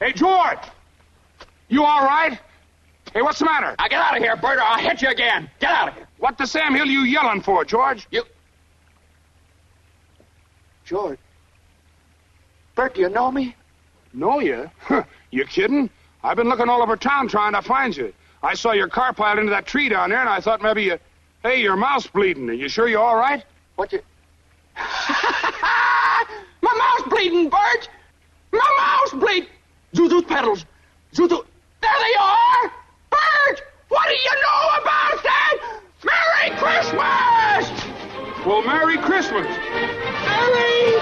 Hey, George! You all right? Hey, what's the matter? Now get out of here, Bert, or I'll hit you again. Get out of here. What the Sam Hill are you yelling for, George? You. George. Bert, do you know me? Know you? You kidding? I've been looking all over town trying to find you. I saw your car piled into that tree down there, and I thought maybe you. Hey, your mouth's bleeding. Are you sure you're all right? What you. My mouth's bleeding, Bert! My mouth's bleeding! Zuzu's petals! Zuzu. There they are! Bert! What do you know about that? Merry Christmas! Well, Merry Christmas. Merry!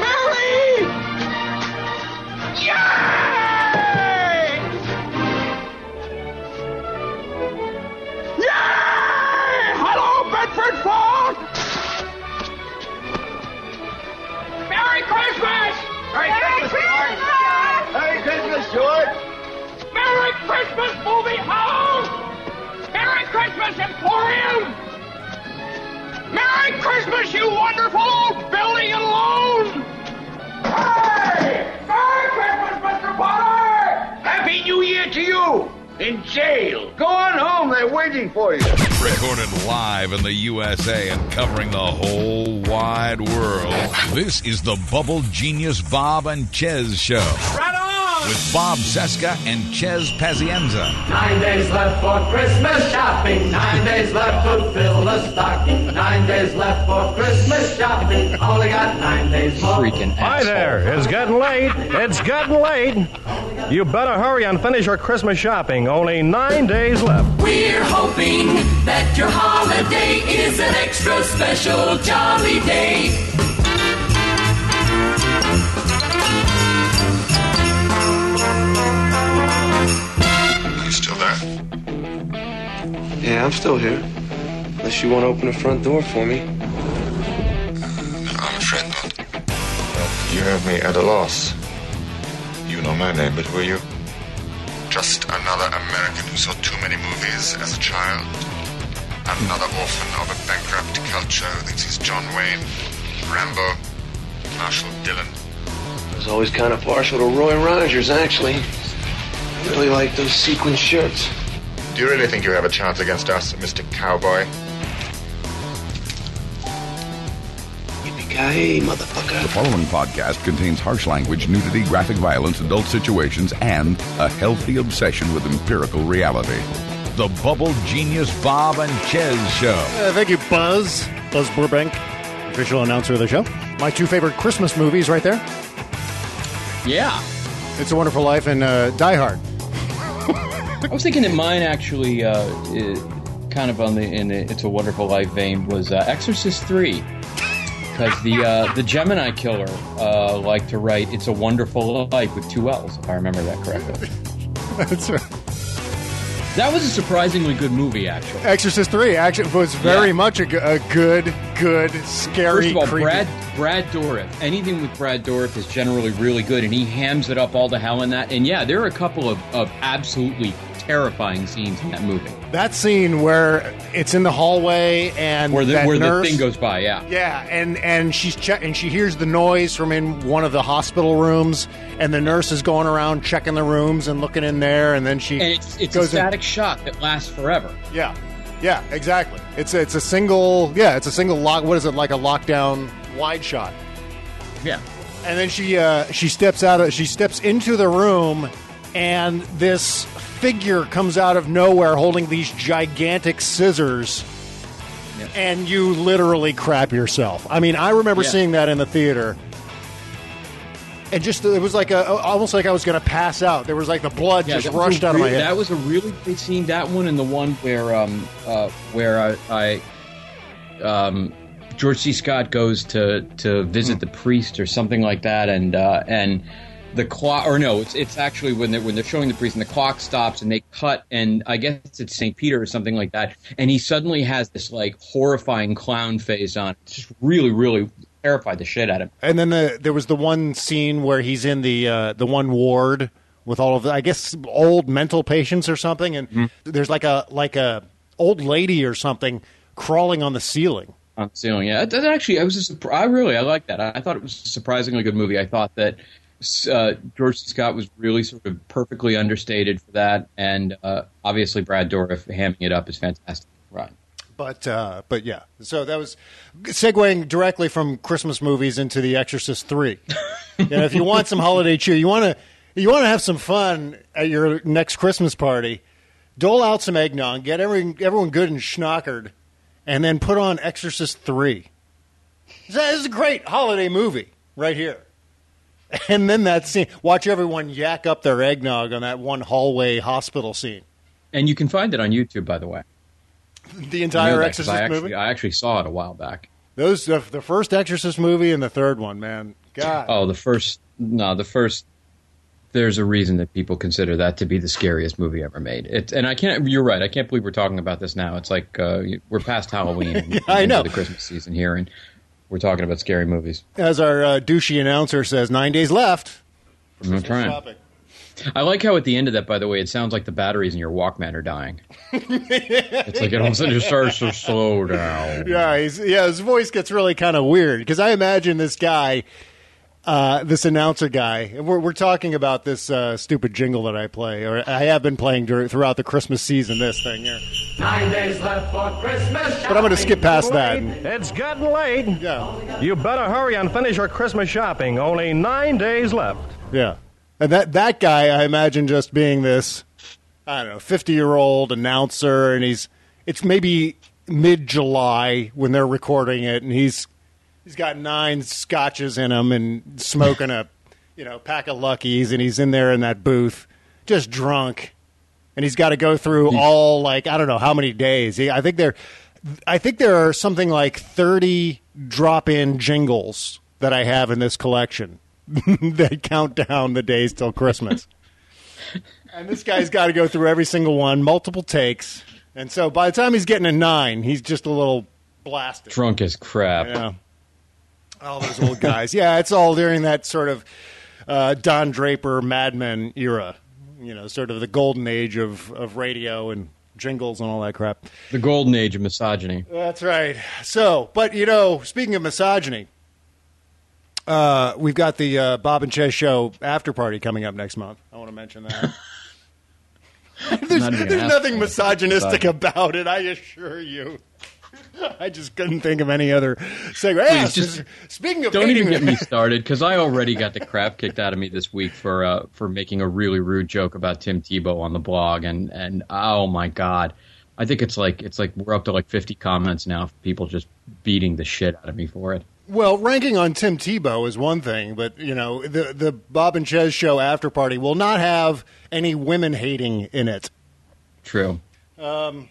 Merry! Yay! Christmas, movie house! Merry Christmas, Emporium! Merry Christmas, you wonderful old building and loan! Hey! Merry Christmas, Mr. Potter! Happy New Year to you. In jail. Go on home. They're waiting for you. Recorded live in the USA and covering the whole wide world. This is the Bubble Genius Bob and Chez Show. Right on! With Bob Cesca and Chez Pazienza. Nine days left for Christmas shopping. Nine days left to fill the stocking. Nine days left for Christmas shopping. Only got nine days more. Freaking Hi there. It's getting late. It's getting late. You better hurry and finish your Christmas shopping. Only nine days left. We're hoping that your holiday is an extra special jolly day. Yeah, I'm still here. Unless you want to open the front door for me. I'm afraid not. But you have me at a loss. You know my name, but who are you? Just another American who saw too many movies as a child. Another orphan of a bankrupt culture who thinks he's John Wayne, Rambo, Marshall Dillon. I was always kind of partial to Roy Rogers, actually. I really like those sequin shirts. Do you really think you have a chance against us, Mr. Cowboy? Yippee-ki-yay, motherfucker. The following podcast contains harsh language, nudity, graphic violence, adult situations, and a healthy obsession with empirical reality. The Bubble Genius Bob and Chez Show. Uh, thank you, Buzz. Buzz Burbank, official announcer of the show. My two favorite Christmas movies right there. Yeah. It's a Wonderful Life and uh, Die Hard. I was thinking that mine actually, uh, uh, kind of on the in the It's a Wonderful Life vein, was uh, Exorcist Three, because the uh, the Gemini killer uh, liked to write "It's a Wonderful Life" with two L's, if I remember that correctly. That's right. That was a surprisingly good movie, actually. Exorcist 3 actually was very Yeah. much a, g- a good, good, scary, First of all, creepy. Brad Brad Dourif. Anything with Brad Dourif is generally really good, and he hams it up all the hell in that. And yeah, there are a couple of, of absolutely terrifying scenes in that movie That scene where it's in the hallway and where the that where nurse, the thing goes by. Yeah, Yeah, and and she's check and she hears the noise from in one of the hospital rooms, and the nurse is going around checking the rooms and looking in there, and then she and it's it's a goes in- static shot that lasts forever. Yeah, yeah, exactly. It's it's a single yeah, it's a single lock. What is it like a lockdown wide shot? Yeah. And then she uh, she steps out of she steps into the room, and this figure comes out of nowhere holding these gigantic scissors. And you literally crap yourself. I mean, I remember Yeah. seeing that in the theater, and just it was like a almost like I was going to pass out. There was like the blood just was a rushed out of my head. That was a really great scene. That one and the one where um uh where I, I um George C. Scott goes to to visit Hmm. the priest or something like that, and uh, and the clock or no, it's it's actually when they're when they're showing the priest and the clock stops and they cut and I guess it's Saint Peter or something like that, and he suddenly has this like horrifying clown face on. It's just really really terrified the shit out of him. And then the, there was the one scene where he's in the uh, the one ward with all of the, I guess old mental patients or something, and there's like a like a old lady or something crawling on the ceiling. on the ceiling. Yeah, that, that actually, I was a I really I like that. I, I thought it was a surprisingly good movie. I thought that uh, George Scott was really sort of perfectly understated for that, and uh, obviously Brad Dourif hamming it up is fantastic. Right. But uh, but yeah, so that was segueing directly from Christmas movies into The Exorcist Three. you know, if you want some holiday cheer, you want to you want to have some fun at your next Christmas party. Dole out some eggnog, get every, everyone good and schnockered, and then put on Exorcist Three. This is a great holiday movie right here. And then that scene, watch everyone yak up their eggnog on that one hallway hospital scene. And you can find it on YouTube, by the way. The entire that Exorcist I actually, movie. I actually saw it a while back. Those the, the first Exorcist movie and the third one, man. God. Oh, the first no, the first. There's a reason that people consider that to be the scariest movie ever made. It, and I can't. You're right. I can't believe we're talking about this now. It's like uh, we're past Halloween. Yeah, I know. the Christmas season here, and we're talking about scary movies. As our uh, douchey announcer says, nine days left. I'm trying. Shopping. I like how at the end of that, by the way, it sounds like the batteries in your Walkman are dying. it's like it all of a sudden just starts to slow down. Yeah, he's, yeah, his voice gets really kind of weird because I imagine this guy, uh, this announcer guy. and We're, we're talking about this uh, stupid jingle that I play, or I have been playing dur- throughout the Christmas season. This thing here, Nine days left for Christmas. but I'm going to skip past that. It's getting late. Yeah. You better hurry and finish your Christmas shopping. Only nine days left. Yeah, and that that guy, I imagine just being this, I don't know, fifty year old announcer, and he's it's maybe mid July when they're recording it, and he's he's got nine scotches in him and smoking a you know pack of Luckies, and he's in there in that booth, just drunk, and he's got to go through all like I don't know how many days. He, I think there, I think there are something like thirty drop in jingles that I have in this collection that count down the days till Christmas. and this guy's got to go through every single one, multiple takes. And so by the time he's getting a nine, he's just a little blasted. Drunk as crap. Yeah. All those old guys. Yeah, it's all during that sort of uh, Don Draper Mad Men era. You know, sort of the golden age of, of radio and jingles and all that crap. The golden age of misogyny. That's right. So, but you know, speaking of misogyny, uh, we've got the uh, Bob and Chez show after party coming up next month. I want to mention that. there's Not there's nothing misogynistic about it. I assure you. I just couldn't think of any other segue. Yeah, just speaking of Don't even get me started because I already got the crap kicked out of me this week for uh, for making a really rude joke about Tim Tebow on the blog, and and oh my god, I think it's like it's like we're up to like 50 comments now of people just beating the shit out of me for it. Well, ranking on Tim Tebow is one thing, but you know the the Bob and Chez show after party will not have any women hating in it. True. Um,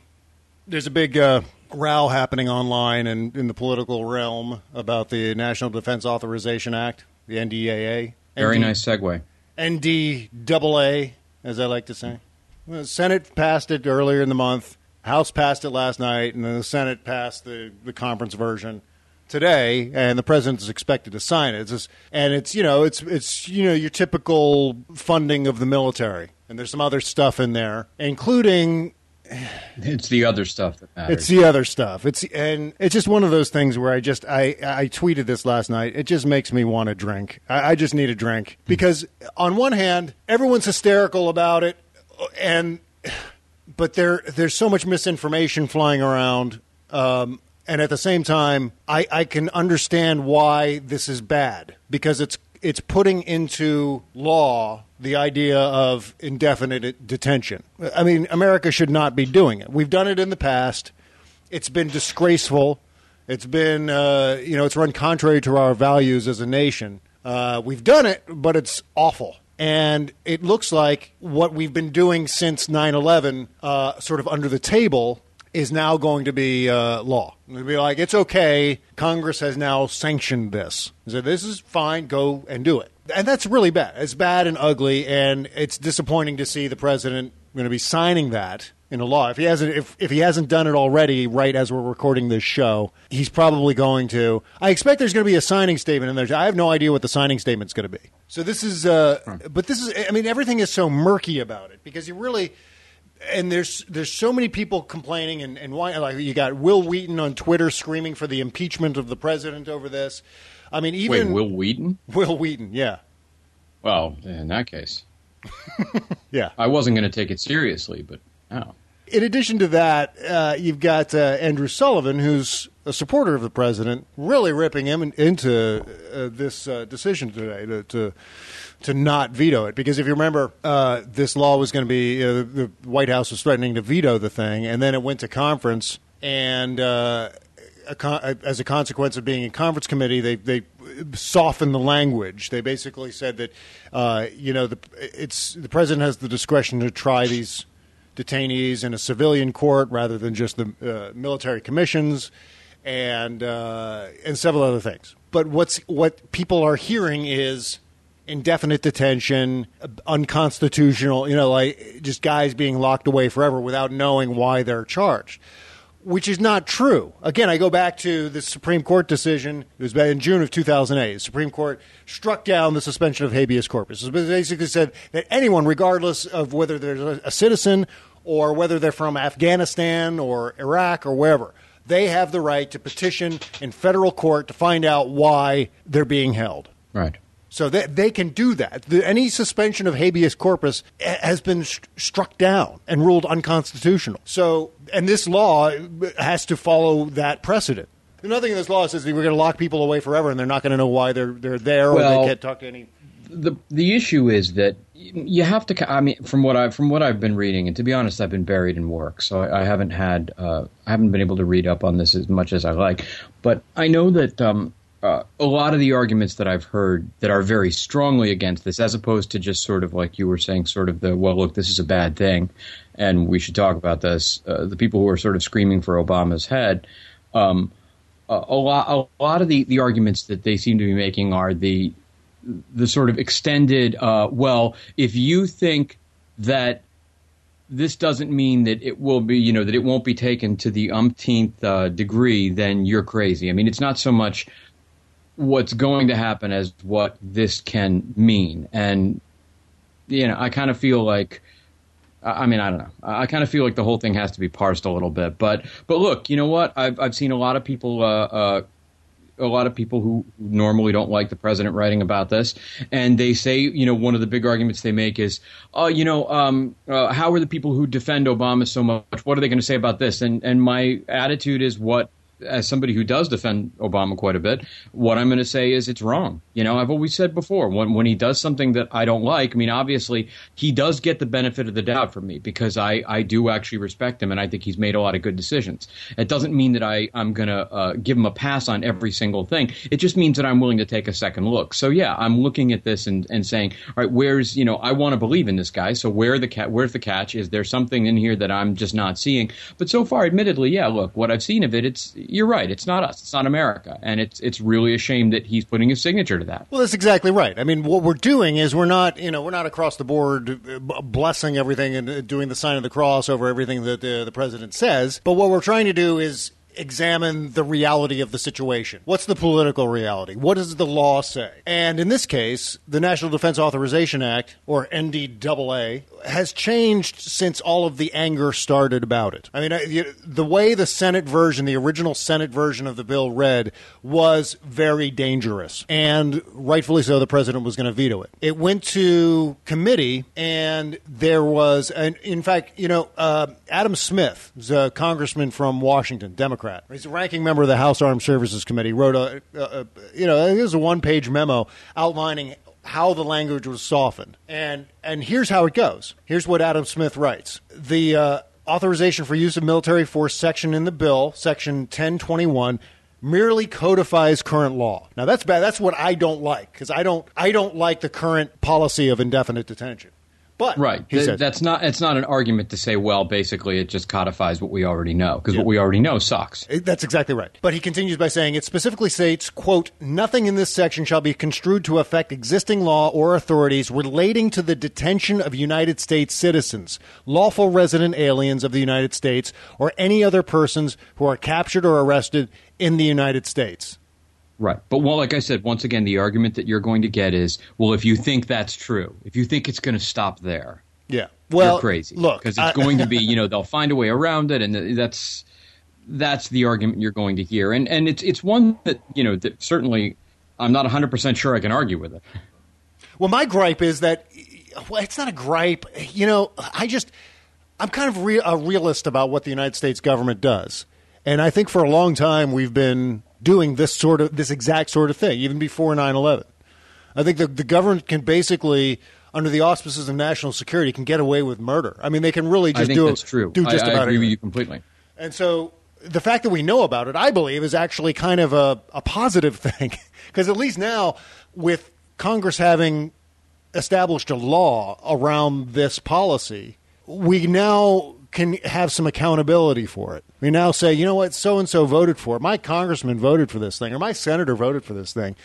there's a big uh, row happening online and in the political realm about the National Defense Authorization Act, the NDAA. Very ND nice segue. NDAA, as I like to say. The Senate passed it earlier in the month. House passed it last night, and then the Senate passed the, the conference version today, and the president is expected to sign it. It's just, and it's you know it's it's you know your typical funding of the military, and there's some other stuff in there, including It's the other stuff that matters. it's the other stuff. It's and it's just one of those things where I just I I tweeted this last night. It just makes me want to drink. I, I just need a drink because on one hand, everyone's hysterical about it, and but there there's so much misinformation flying around. Um, and at the same time, I, I can understand why this is bad because it's it's putting into law the idea of indefinite detention. I mean, America should not be doing it. We've done it in the past. It's been disgraceful. It's been uh, you know it's run contrary to our values as a nation. Uh, we've done it, but it's awful. And it looks like what we've been doing since 9 11, uh, sort of under the table, is now going to be uh, law. It'll be like, it's okay. Congress has now sanctioned this. So this is fine. Go and do it. And that's really bad. It's bad and ugly, and it's disappointing to see the president going to be signing that into law. If he hasn't, if, if he hasn't done it already, right as we're recording this show, he's probably going to. I expect there's going to be a signing statement in there. I have no idea what the signing statement's going to be. So this is, uh, but this is. I mean, everything is so murky about it because you really and there's there's so many people complaining and, and why like you got Wil Wheaton on Twitter screaming for the impeachment of the president over this. I mean, even Wait, Wil Wheaton? Wil Wheaton, yeah. Well, in that case, yeah, I wasn't going to take it seriously, but oh. In addition to that, uh, you've got uh, Andrew Sullivan, who's a supporter of the president, really ripping him in, into uh, this uh, decision today to, to to not veto it. Because if you remember, uh, this law was going to be uh, the White House was threatening to veto the thing, and then it went to conference, and a as a consequence of being in conference committee, they they softened the language. They basically said that you know the it's the president has the discretion to try these detainees in a civilian court rather than just the uh, military commissions and uh, and several other things. But what's what people are hearing is indefinite detention, unconstitutional. You know, like just guys being locked away forever without knowing why they're charged. Which is not true. Again, I go back to the Supreme Court decision. It was in June of 2008. The Supreme Court struck down the suspension of habeas corpus. It basically said that anyone, regardless of whether they're a citizen or whether they're from Afghanistan or Iraq or wherever, they have the right to petition in federal court to find out why they're being held. Right. So they, they can do that. The, any suspension of habeas corpus has been st- struck down and ruled unconstitutional. So, and this law has to follow that precedent. Nothing in this law says that we're going to lock people away forever and they're not going to know why they're they're there Well- or they can't talk to any. the the issue is that you have to. I mean, from what I from what I've been reading, and to be honest, I've been buried in work, so I, I haven't had uh, I haven't been able to read up on this as much as I like. But I know that um, uh, a lot of the arguments that I've heard that are very strongly against this, as opposed to just sort of like you were saying, sort of the well, look, this is a bad thing, and we should talk about this. Uh, the people who are sort of screaming for Obama's head. Um, a a lot, a lot of the, the arguments that they seem to be making are the the sort of extended. Uh, well, if you think that this doesn't mean that it will be, you know, that it won't be taken to the umpteenth uh, degree, then you're crazy. I mean, it's not so much what's going to happen as what this can mean, and you know, I kind of feel like. I mean, I don't know. I kind of feel like the whole thing has to be parsed a little bit. But, but look, you know what? I've I've seen a lot of people, uh, uh, a lot of people who normally don't like the president writing about this, and they say, you know, one of the big arguments they make is, oh, you know, um, uh, how are the people who defend Obama so much? What are they going to say about this? And and my attitude is what. As somebody who does defend Obama quite a bit, what I'm going to say is it's wrong. You know, I've always said before when when he does something that I don't like. I mean, obviously he does get the benefit of the doubt from me because I I do actually respect him and I think he's made a lot of good decisions. It doesn't mean that I I'm going to uh, give him a pass on every single thing. It just means that I'm willing to take a second look. So yeah, I'm looking at this and and saying, all right, where's you know I want to believe in this guy. So where the cat where's the catch? Is there something in here that I'm just not seeing? But so far, admittedly, yeah. Look, what I've seen of it, it's you're right. It's not us. It's not America, and it's it's really a shame that he's putting his signature to that. Well, that's exactly right. I mean, what we're doing is we're not, you know, we're not across the board uh, blessing everything and uh, doing the sign of the cross over everything that uh, the president says. But what we're trying to do is examine the reality of the situation. What's the political reality? What does the law say? And in this case, the National Defense Authorization Act, or NDAA, has changed since all of the anger started about it. I mean, the way the Senate version, the original Senate version of the bill read, was very dangerous. And rightfully so, the president was going to veto it. It went to committee, and there was, and in fact, you know, uh, Adam Smith, a congressman from Washington, Democrat. He's a ranking member of the House Armed Services Committee. Wrote a, a, a you know, it was a one-page memo outlining how the language was softened. And and here's how it goes. Here's what Adam Smith writes. The uh, authorization for use of military force section in the bill, section 1021 merely codifies current law. Now that's bad. That's what I don't like cuz I don't I don't like the current policy of indefinite detention. But Right. he Th- says, that's not. It's not an argument to say, well, basically, it just codifies what we already know because what we already know sucks. That's exactly right. But he continues by saying it specifically states, quote, nothing in this section shall be construed to affect existing law or authorities relating to the detention of United States citizens, lawful resident aliens of the United States, or any other persons who are captured or arrested in the United States. Right. But well, like I said, once again, the argument that you're going to get is, well, if you think that's true, if you think it's going to stop there, Yeah. Well, you're crazy. Look, because I- it's going to be, you know, they'll find a way around it, and that's that's the argument you're going to hear, and and it's it's one that you know that certainly I'm not 100 percent sure I can argue with it. Well, my gripe is that well, it's not a gripe. You know, I just I'm kind of re- a realist about what the United States government does, and I think for a long time we've been doing this sort of this exact sort of thing, even before 9/11. I think the the government can basically. Under the auspices of national security, can get away with murder. I mean, they can really I just think do that's true. do just I, I about agree with you completely. And so the fact that we know about it, I believe, is actually kind of a, a positive thing. Because at least now, with Congress having established a law around this policy, we now can have some accountability for it. We now say, you know what, so and so voted for it. My congressman voted for this thing, or my senator voted for this thing.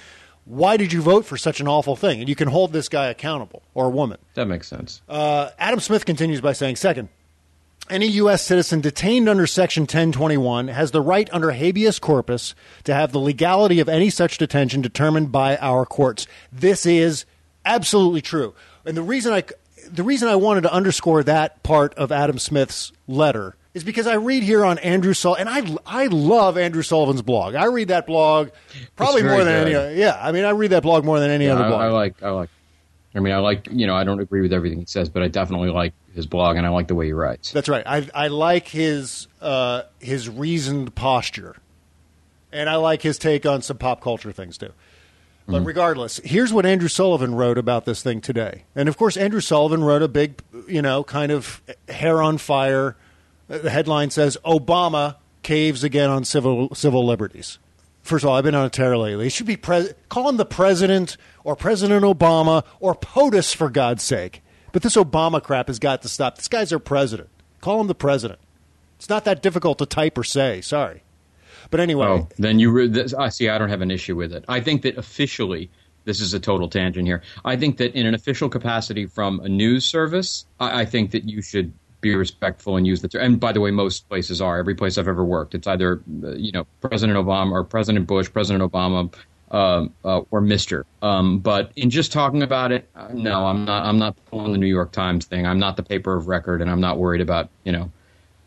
Why did you vote for such an awful thing? And you can hold this guy accountable or a woman. That makes sense. Uh, Adam Smith continues by saying, second, any U.S. citizen detained under Section 1021 has the right under habeas corpus to have the legality of any such detention determined by our courts. This is absolutely true. And the reason I, the reason I wanted to underscore that part of Adam Smith's letter is because I read here on Andrew Sul, and I, I love Andrew Sullivan's blog. I read that blog probably more than any good. other. Yeah, I mean, I read that blog more than any Yeah, other I, blog. I like. I like. I mean, I like. You know, I don't agree with everything he says, but I definitely like his blog, and I like the way he writes. That's right. I I like his uh, his reasoned posture, and I like his take on some pop culture things too. But mm-hmm. regardless, here's what Andrew Sullivan wrote about this thing today. And of course, Andrew Sullivan wrote a big, you know, kind of hair on fire. The headline says Obama caves again on civil civil liberties. First of all, I've been on a tear lately. It should be pres- call him the president or President Obama or POTUS for God's sake. But this Obama crap has got to stop. This guy's our president. Call him the president. It's not that difficult to type or say. Sorry. But anyway, Oh, then you. Re- this, I see. I don't have an issue with it. I think that officially, this is a total tangent here. I think that in an official capacity from a news service, I, I think that you should be respectful and use the term. And by the way, most places are. Every place I've ever worked, it's either you know President Obama or President Bush, President Obama. Uh, uh, or Mister, um, but in just talking about it, uh, no, I'm not. I'm not pulling the New York Times thing. I'm not the paper of record, and I'm not worried about. You know,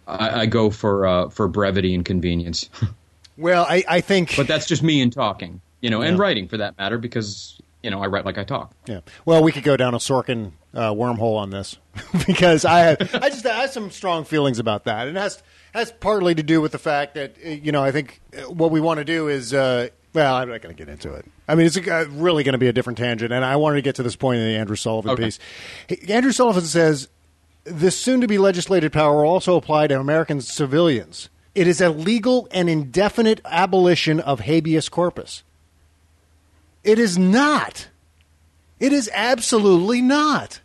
I, I go for uh, for brevity and convenience. well, I, I think. But that's just me in talking, you know, and writing for that matter, because you know I write like I talk. Yeah. Well, we could go down a Sorkin uh, wormhole on this because I have, I just I have some strong feelings about that, and it has has partly to do with the fact that uh, you know I think uh, what we want to do is uh, well I'm not going to get into it. I mean it's uh, really going to be a different tangent, and I wanted to get to this point in the Andrew Sullivan Okay. piece. Andrew Sullivan says this soon-to-be legislated power will also apply to American civilians. It is a legal and indefinite abolition of habeas corpus. It is not. It is absolutely not.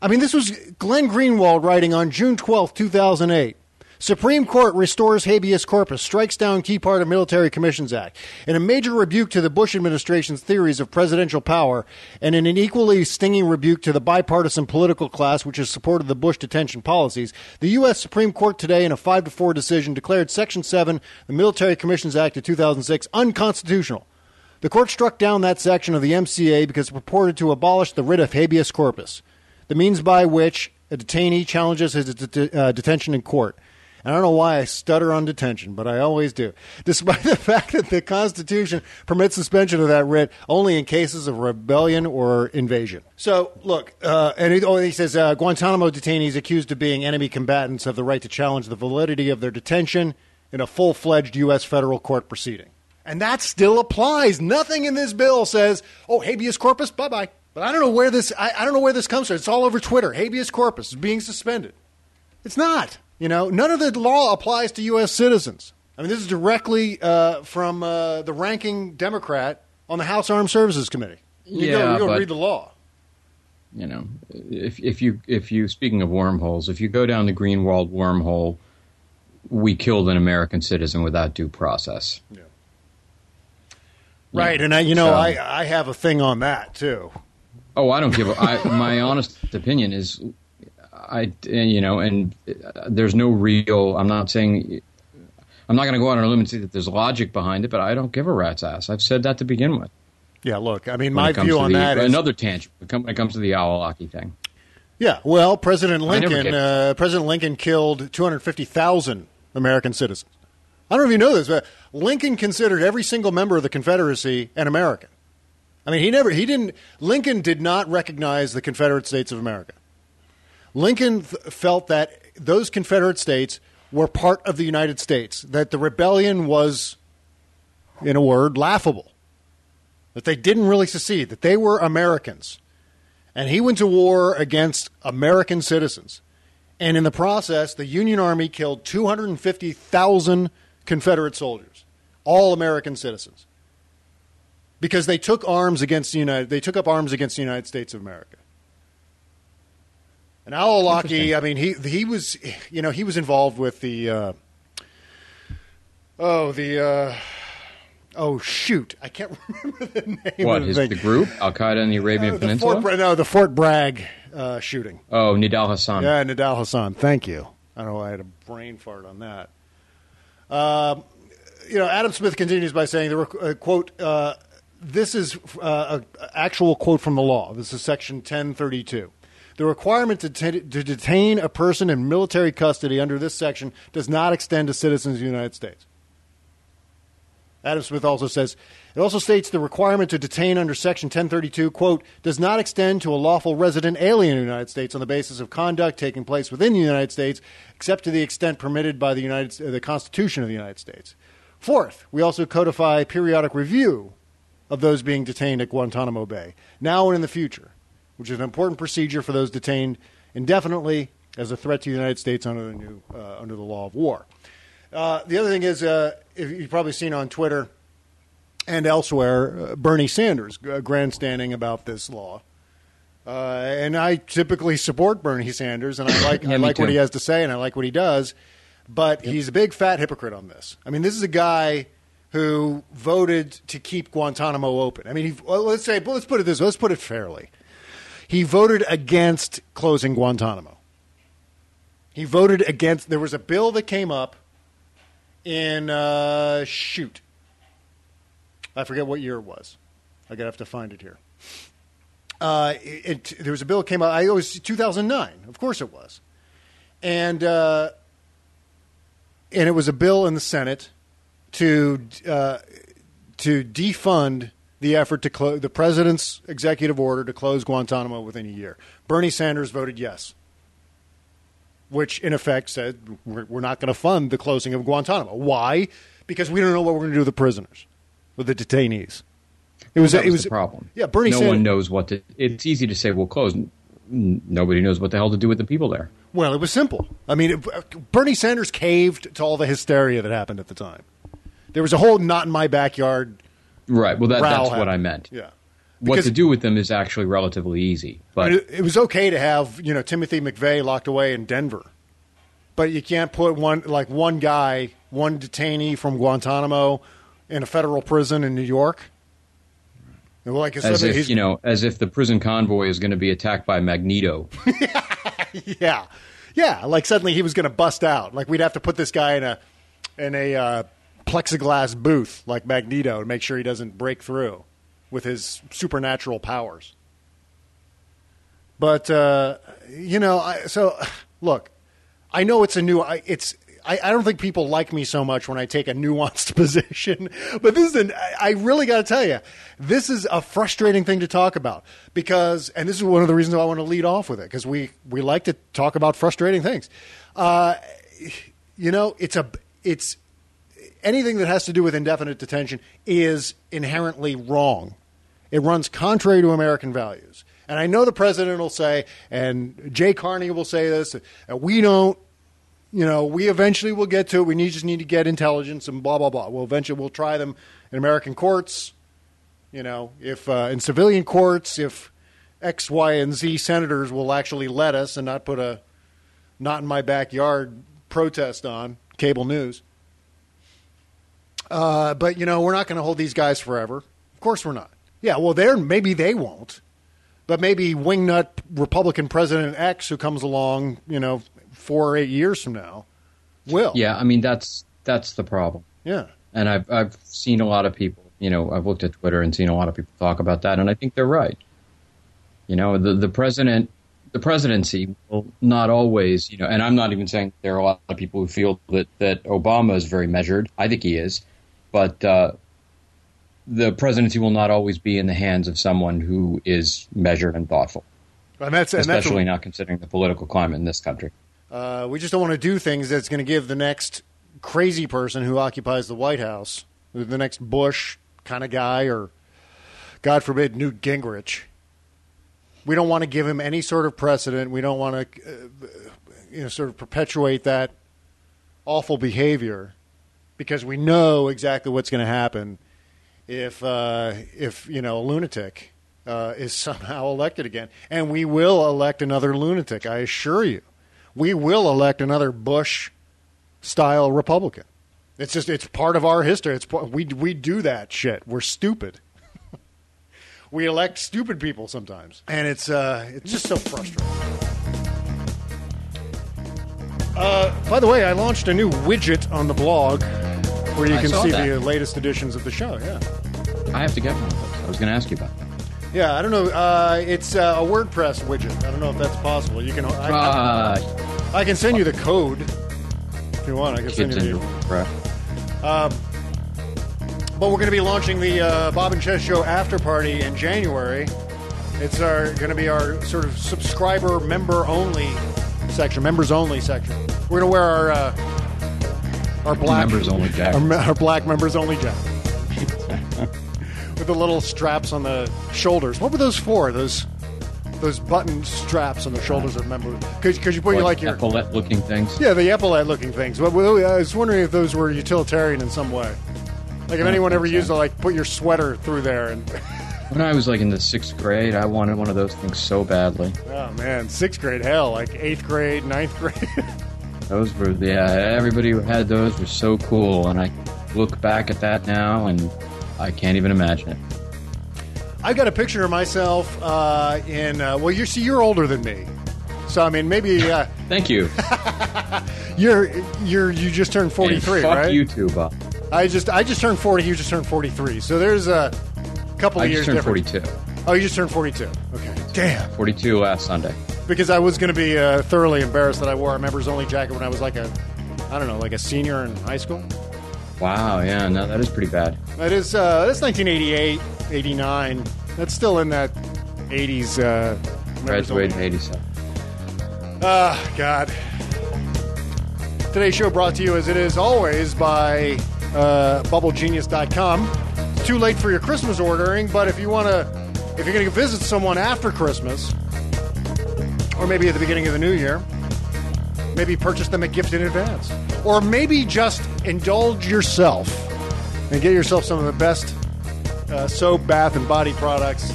I mean, this was Glenn Greenwald writing on June twelfth, two 2008. Supreme Court restores habeas corpus, strikes down key part of Military Commissions Act. In a major rebuke to the Bush administration's theories of presidential power, and in an equally stinging rebuke to the bipartisan political class which has supported the Bush detention policies, the U.S. Supreme Court today, in a 5 to 4 decision, declared Section 7, the Military Commissions Act of 2006, unconstitutional. The court struck down that section of the MCA because it purported to abolish the writ of habeas corpus, the means by which a detainee challenges his uh, detention in court. And I don't know why I stutter on detention, but I always do. Despite the fact that the Constitution permits suspension of that writ only in cases of rebellion or invasion. So, look, uh, and he, oh, he says uh, Guantanamo detainees accused of being enemy combatants have the right to challenge the validity of their detention in a full fledged U.S. federal court proceeding. And that still applies. Nothing in this bill says, "Oh, habeas corpus, bye bye." But I don't know where this. I, I don't know where this comes from. It's all over Twitter. Habeas corpus is being suspended. It's not. You know, none of the law applies to U.S. citizens. I mean, this is directly uh, from uh, the ranking Democrat on the House Armed Services Committee. You Yeah, go, you go but- read the law. You know, if if you if you speaking of wormholes, if you go down the Greenwald wormhole, we killed an American citizen without due process. Right, and I, you know, So- I, I have a thing on that too. Oh, I don't give a. I, my honest opinion is, I you know, and uh, there's no real. I'm not saying. I'm not going to go out on a limb and say that there's logic behind it, but I don't give a rat's ass. I've said that to begin with. Yeah, look, I mean, when my view on the- that is another tangent when it comes to the Awlaki thing. Yeah, well, President Lincoln, uh, President Lincoln killed 250,000 American citizens. I don't know if you know this, but Lincoln considered every single member of the Confederacy an American. I mean, he never, he didn't, Lincoln did not recognize the Confederate States of America. Lincoln th- felt that those Confederate states were part of the United States, that the rebellion was, in a word, laughable, that they didn't really secede, that they were Americans. And he went to war against American citizens. And in the process, the Union Army killed 250,000 Confederate soldiers, all American citizens, because they took arms against the United. They took up arms against the United States of America. And Al-Awlaki, I mean, he he was, you know, he was involved with the, uh, oh, the, uh, oh shoot, I can't remember the name. What of is the, the group Al Qaeda in the Arabian the Peninsula? Fort, no, the Fort Bragg uh, shooting. oh, Nidal Hassan. Yeah, Nadal Hassan. Thank you. I don't know I had a brain fart on that. Um, you know, Adam Smith continues by saying, the uh, quote, uh, this is uh, an actual quote from the law. This is section 1032. The requirement to, t- to detain a person in military custody under this section does not extend to citizens of the United States. Adam Smith also says it also states the requirement to detain under Section 1032, quote, does not extend to a lawful resident alien in the United States on the basis of conduct taking place within the United States, except to the extent permitted by the, United, uh, the Constitution of the United States. Fourth, we also codify periodic review of those being detained at Guantanamo Bay, now and in the future, which is an important procedure for those detained indefinitely as a threat to the United States under the new uh, under the law of war. Uh, the other thing is, uh, if you've probably seen on Twitter and elsewhere, uh, Bernie Sanders uh, grandstanding about this law. Uh, and I typically support Bernie Sanders, and I like Yeah, I like what he has to say, and I like what he does. But he's a big fat hypocrite on this. I mean, this is a guy who voted to keep Guantanamo open. I mean, he, well, let's say, let's put it this, way, let's put it fairly. He voted against closing Guantanamo. He voted against. There was a bill that came up in uh, shoot. I forget what year it was. I gotta have to find it here. Uh, it, it- there was a bill that came out. I it was 2009. Of course it was, and uh, and it was a bill in the Senate to uh, to defund the effort to close the president's executive order to close Guantanamo within a year. Bernie Sanders voted yes which in effect said we're, we're not going to fund the closing of Guantanamo. Why? Because we don't know what we're going to do with the prisoners, with the detainees. It was That it was the problem. Yeah, Bernie. No Sanders, one knows what to. It's easy to say we'll close. Nobody knows what the hell to do with the people there. Well, it was simple. I mean, it, Bernie Sanders caved to all the hysteria that happened at the time. There was a whole "not in my backyard." Right. Well, that, that's what. I meant. Yeah. What to do with them is actually relatively easy. I But mean, it, was okay to have you know Timothy McVeigh locked away in Denver, but you can't put one like one guy, one detainee from Guantanamo, in a federal prison in New York. Like as if you know, as if the prison convoy is going to be attacked by Magneto. yeah, yeah. Like suddenly he was going to bust out. Like we'd have to put this guy in a in a uh, plexiglass booth like Magneto to make sure he doesn't break through with his supernatural powers. But uh, you know, I, so look, I know it's a new. I, it's. I, I don't think people like me so much when I take a nuanced position, but this is an. I- really got to tell you, this is a frustrating thing to talk about because, and this is one of the reasons why I want to lead off with it because we we like to talk about frustrating things. Uh, you know, it's a it's anything that has to do with indefinite detention is inherently wrong. It runs contrary to American values. And I know the president will say, and Jay Carney will say this, uh, we don't, you know, we eventually will get to it. We just need to get intelligence and blah, blah, blah. We'll eventually we'll try them in American courts, you know, if uh, in civilian courts, if X, Y, and Z senators will actually let us and not put a not in my backyard protest on cable news. Uh, but you know, we're not going to hold these guys forever. Of course, we're not. Yeah, well, they're maybe they won't, but maybe wingnut Republican President X, who comes along, you know, four or eight years from now, will. Yeah, I mean that's that's the problem. Yeah. And I've I've seen a lot of people. You know, I've looked at Twitter and seen a lot of people talk about that, and I think they're right. You know, the the president, the presidency will not always. You know, and I'm not even saying there are a lot of people who feel that that Obama is very measured. I think he is, but uh, the presidency will not always be in the hands of someone who is measured and thoughtful, And that's, and that's especially not considering the political climate in this country. Uh, we just don't want to do things that's going to give the next crazy person who occupies the White House, the next Bush kind of guy, or God forbid, Newt Gingrich. We don't want to give him any sort of precedent. We don't want to, uh, you know, sort of perpetuate that awful behavior because we know exactly what's going to happen if, uh, if you know, a lunatic uh, is somehow elected again, and we will elect another lunatic. I assure you we will elect another Bush style Republican. It's just it's part of our history. It's we we do that shit. We're stupid. we elect stupid people sometimes, and it's uh it's just so frustrating. Uh, by the way, I launched a new widget on the blog where you I can see that. the latest editions of the show. Yeah. I have to get one of those. I was going to ask you about that. Yeah, I don't know. Uh, it's uh, a WordPress widget. I don't know if that's possible. You can. I, Ah, I can send you the code if you want. I can send you the. Um, but we're going to be launching the uh, Bob and Chez Show after party in January. It's our going to be our sort of subscriber member only section, members only section. We're going to wear our uh, our black Members only jacket. our, our black members only jacket with the little straps on the shoulders. What were those for? Those those button straps on the shoulders of members because you put your like your epaulette looking things. yeah, the epaulette looking things. But I was wondering if those were utilitarian in some way. Like if anyone ever used to like put your sweater through there and When I was like in the sixth grade, I wanted one of those things so badly. oh man, sixth grade hell, like eighth grade, ninth grade. Those were yeah. Everybody who had those was so cool, and I look back at that now, and I can't even imagine it. I've got a picture of myself uh, in. Uh, well, you see, you're older than me, so I mean, maybe uh, Thank you. you're you're you just turned 43, And fuck right? you too, Bob. I just I just turned 40. You just turned 43. So there's a couple I of just years turned difference. 42. Oh, you just turned 42. Okay, damn. 42 last Sunday. because I was going to be uh, thoroughly embarrassed that I wore a members only jacket when I was like a, I don't know, like a senior in high school. Wow. Yeah. No, that is pretty bad. That is, uh, that's 1988, 89. That's still in that 80s. Uh, Graduated in only. '87. Ah, God. Today's show brought to you, as it is always, by uh, BubbleGenius.com. Too late for your Christmas ordering, but if you want to, if you're going to visit someone after Christmas, or maybe at the beginning of the new year, maybe purchase them a gift in advance. Or maybe just indulge yourself and get yourself some of the best uh, soap, bath, and body products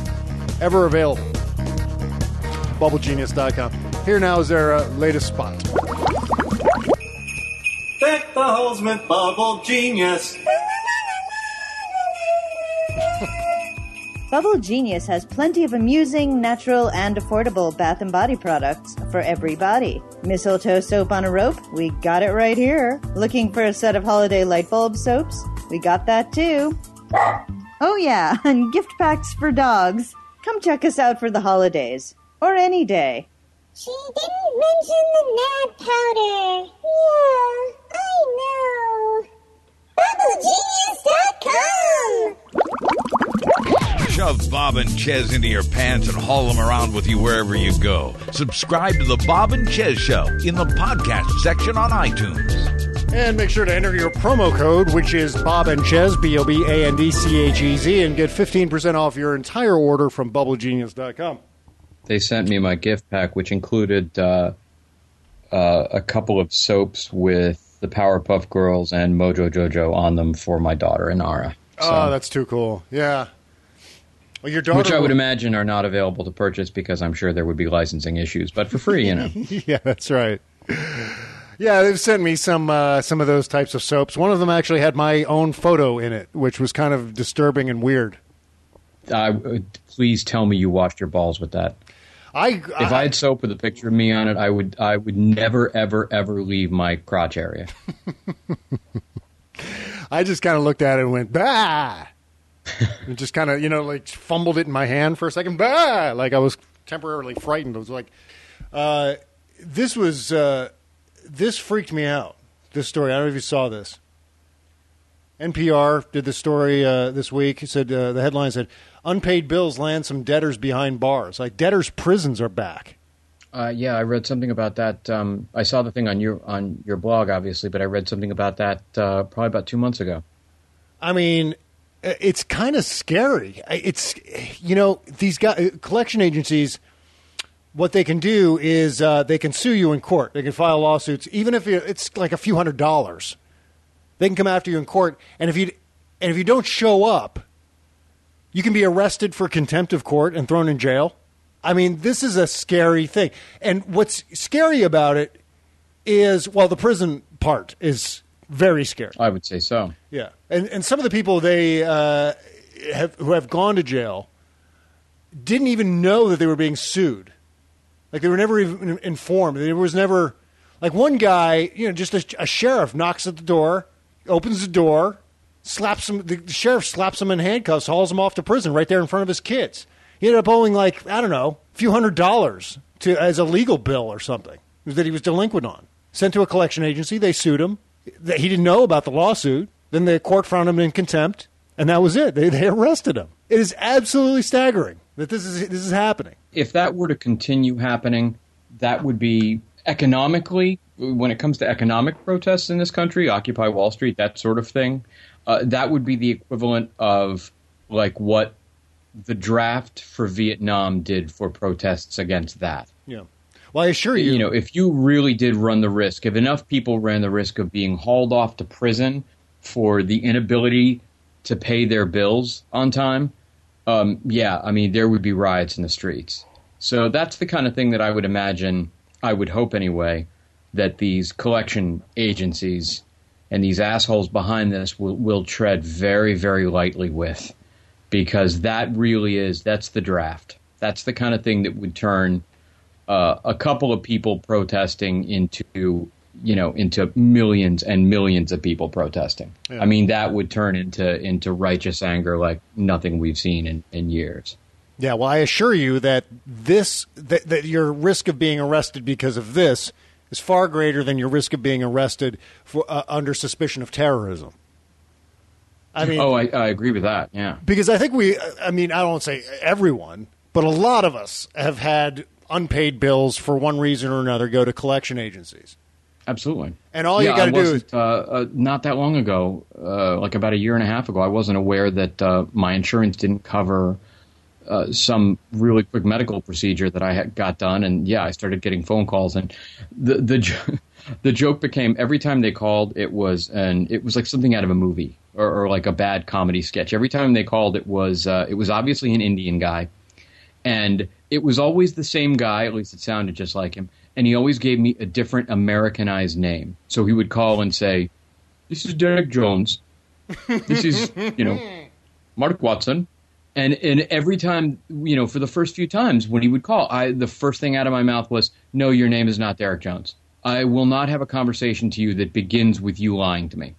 ever available. BubbleGenius.com. Here now is their uh, latest spot. Deck the halls with Bubble Genius. Bubble Genius has plenty of amusing, natural, and affordable bath and body products for every body. Mistletoe soap on a rope? We got it right here. Looking for a set of holiday light bulb soaps? We got that too. Oh, yeah, and gift packs for dogs. Come check us out for the holidays. Or any day. She didn't mention the Nad powder. Yeah, I know. BubbleGenius.com. Shove Bob and Chez into your pants and haul them around with you wherever you go. Subscribe to the Bob and Chez Show in the podcast section on iTunes. And make sure to enter your promo code, which is Bob and Chez, B O B A N D C H E Z, and get 15% off your entire order from BubbleGenius.com. They sent me my gift pack, which included uh, uh, a couple of soaps with the Powerpuff Girls and Mojo Jojo on them for my daughter Inara. Oh, that's too cool. Yeah. Well, your daughter. Which I would imagine are not available to purchase because I'm sure there would be licensing issues, but for free, you know. yeah, that's right. Yeah, they've sent me some uh, some of those types of soaps. One of them actually had my own photo in it, which was kind of disturbing and weird. Uh, please tell me you washed your balls with that. I If I had soap with a picture of me on it, I would I would never ever ever leave my crotch area. I just kind of looked at it and went bah, and just kind of you know like fumbled it in my hand for a second bah, like I was temporarily frightened. I was like, uh, this was uh, this freaked me out. This story. I don't know if you saw this. NPR did the story uh, this week. It said uh, the headline said unpaid bills land some debtors behind bars. Like debtors' prisons are back. Uh, yeah, I read something about that. Um, I saw the thing on your on your blog, obviously, but I read something about that uh, probably about two months ago. I mean, it's kind of scary. It's you know these guys, collection agencies. What they can do is uh, they can sue you in court. They can file lawsuits, even if it's like a few hundred dollars. They can come after you in court, and if you and if you don't show up, you can be arrested for contempt of court and thrown in jail. I mean, this is a scary thing. And what's scary about it is, well, the prison part is very scary. I would say so. Yeah, and and some of the people they uh, have who have gone to jail didn't even know that they were being sued. Like they were never even informed. There was never like one guy, you know, just a, a sheriff knocks at the door, opens the door, slaps him. The sheriff slaps him in handcuffs, hauls him off to prison right there in front of his kids. He ended up owing like I don't know, a few hundred dollars to as a legal bill or something that he was delinquent on. Sent to a collection agency. They sued him. He didn't know about the lawsuit. Then the court found him in contempt, and that was it. They, they arrested him. It is absolutely staggering that this is this is happening. If that were to continue happening, that would be economically, when it comes to economic protests in this country, Occupy Wall Street, that sort of thing, uh, that would be the equivalent of like what the draft for Vietnam did for protests against that. Yeah. Well, I assure you, you know, if you really did run the risk, if enough people ran the risk of being hauled off to prison for the inability to pay their bills on time, um, yeah, I mean, there would be riots in the streets. So that's the kind of thing that I would imagine, I would hope anyway, that these collection agencies and these assholes behind this will, will tread very, very lightly with because that really is that's the draft. That's the kind of thing that would turn uh, a couple of people protesting into you know into millions and millions of people protesting. Yeah. I mean that would turn into into righteous anger like nothing we've seen in, in years. Yeah, well, I assure you that this that, that your risk of being arrested because of this is far greater than your risk of being arrested for, uh, under suspicion of terrorism. I mean, oh, I, I agree with that. Yeah, because I think we, I mean, I don't say everyone, but a lot of us have had unpaid bills for one reason or another go to collection agencies. Absolutely. And all yeah, you got to do is uh, uh, not that long ago, uh, like about a year and a half ago, I wasn't aware that uh, my insurance didn't cover uh, some really quick medical procedure that I had got done, and yeah, I started getting phone calls, and the the the joke became every time they called, it was and it was like something out of a movie or, or like a bad comedy sketch. Every time they called, it was uh, it was obviously an Indian guy, and it was always the same guy. At least it sounded just like him, and he always gave me a different Americanized name. So he would call and say, "This is Derek Jones. This is you know Mark Watson." And and every time, you know, for the first few times when he would call, I the first thing out of my mouth was, "No, your name is not Derek Jones." I will not have a conversation to you that begins with you lying to me.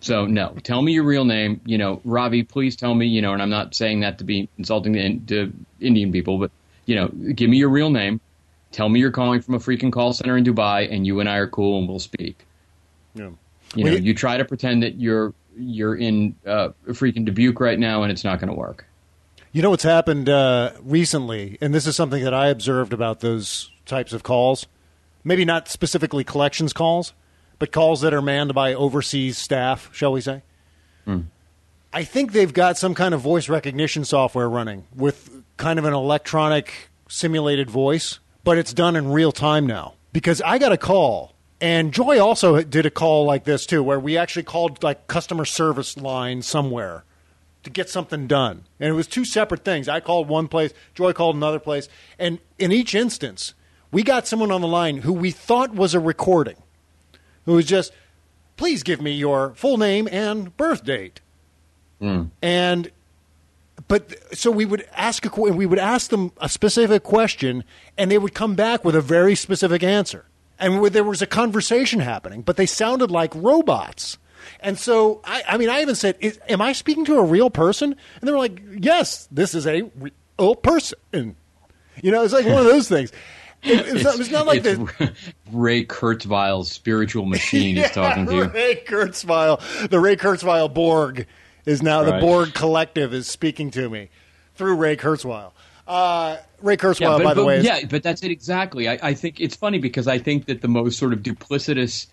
So no, tell me your real name. You know, Ravi, please tell me. You know, and I'm not saying that to be insulting to, to Indian people, but you know, give me your real name. Tell me you're calling from a freaking call center in Dubai, and you and I are cool, and we'll speak. Yeah. You know, you try to pretend that you're you're in uh, freaking Dubuque right now, and it's not going to work. You know what's happened uh, recently, and this is something that I observed about those types of calls maybe not specifically collections calls, but calls that are manned by overseas staff, shall we say? Mm. I think they've got some kind of voice recognition software running with kind of an electronic simulated voice, but it's done in real time now. Because I got a call, and Joy also did a call like this too, where we actually called like customer service line somewhere to get something done. And it was two separate things. I called one place, Joy called another place, and in each instance, we got someone on the line who we thought was a recording, who was just, please give me your full name and birth date. Mm. And but so we would ask a we would ask them a specific question, and they would come back with a very specific answer. And there was a conversation happening, but they sounded like robots. And so, I, I mean, I even said, "Am I speaking to a real person?" And they were like, "Yes, this is a real person." You know, it's like one of those things. it's, not, it's not like it's the Ray Kurzweil's spiritual machine is talking to you. Ray Kurzweil, the Ray Kurzweil Borg is now the Right. Borg Collective is speaking to me through Ray Kurzweil. Uh, Ray Kurzweil, Yeah, but, by the but- way, is, yeah, but that's it exactly. I, I think it's funny because I think that the most sort of duplicitous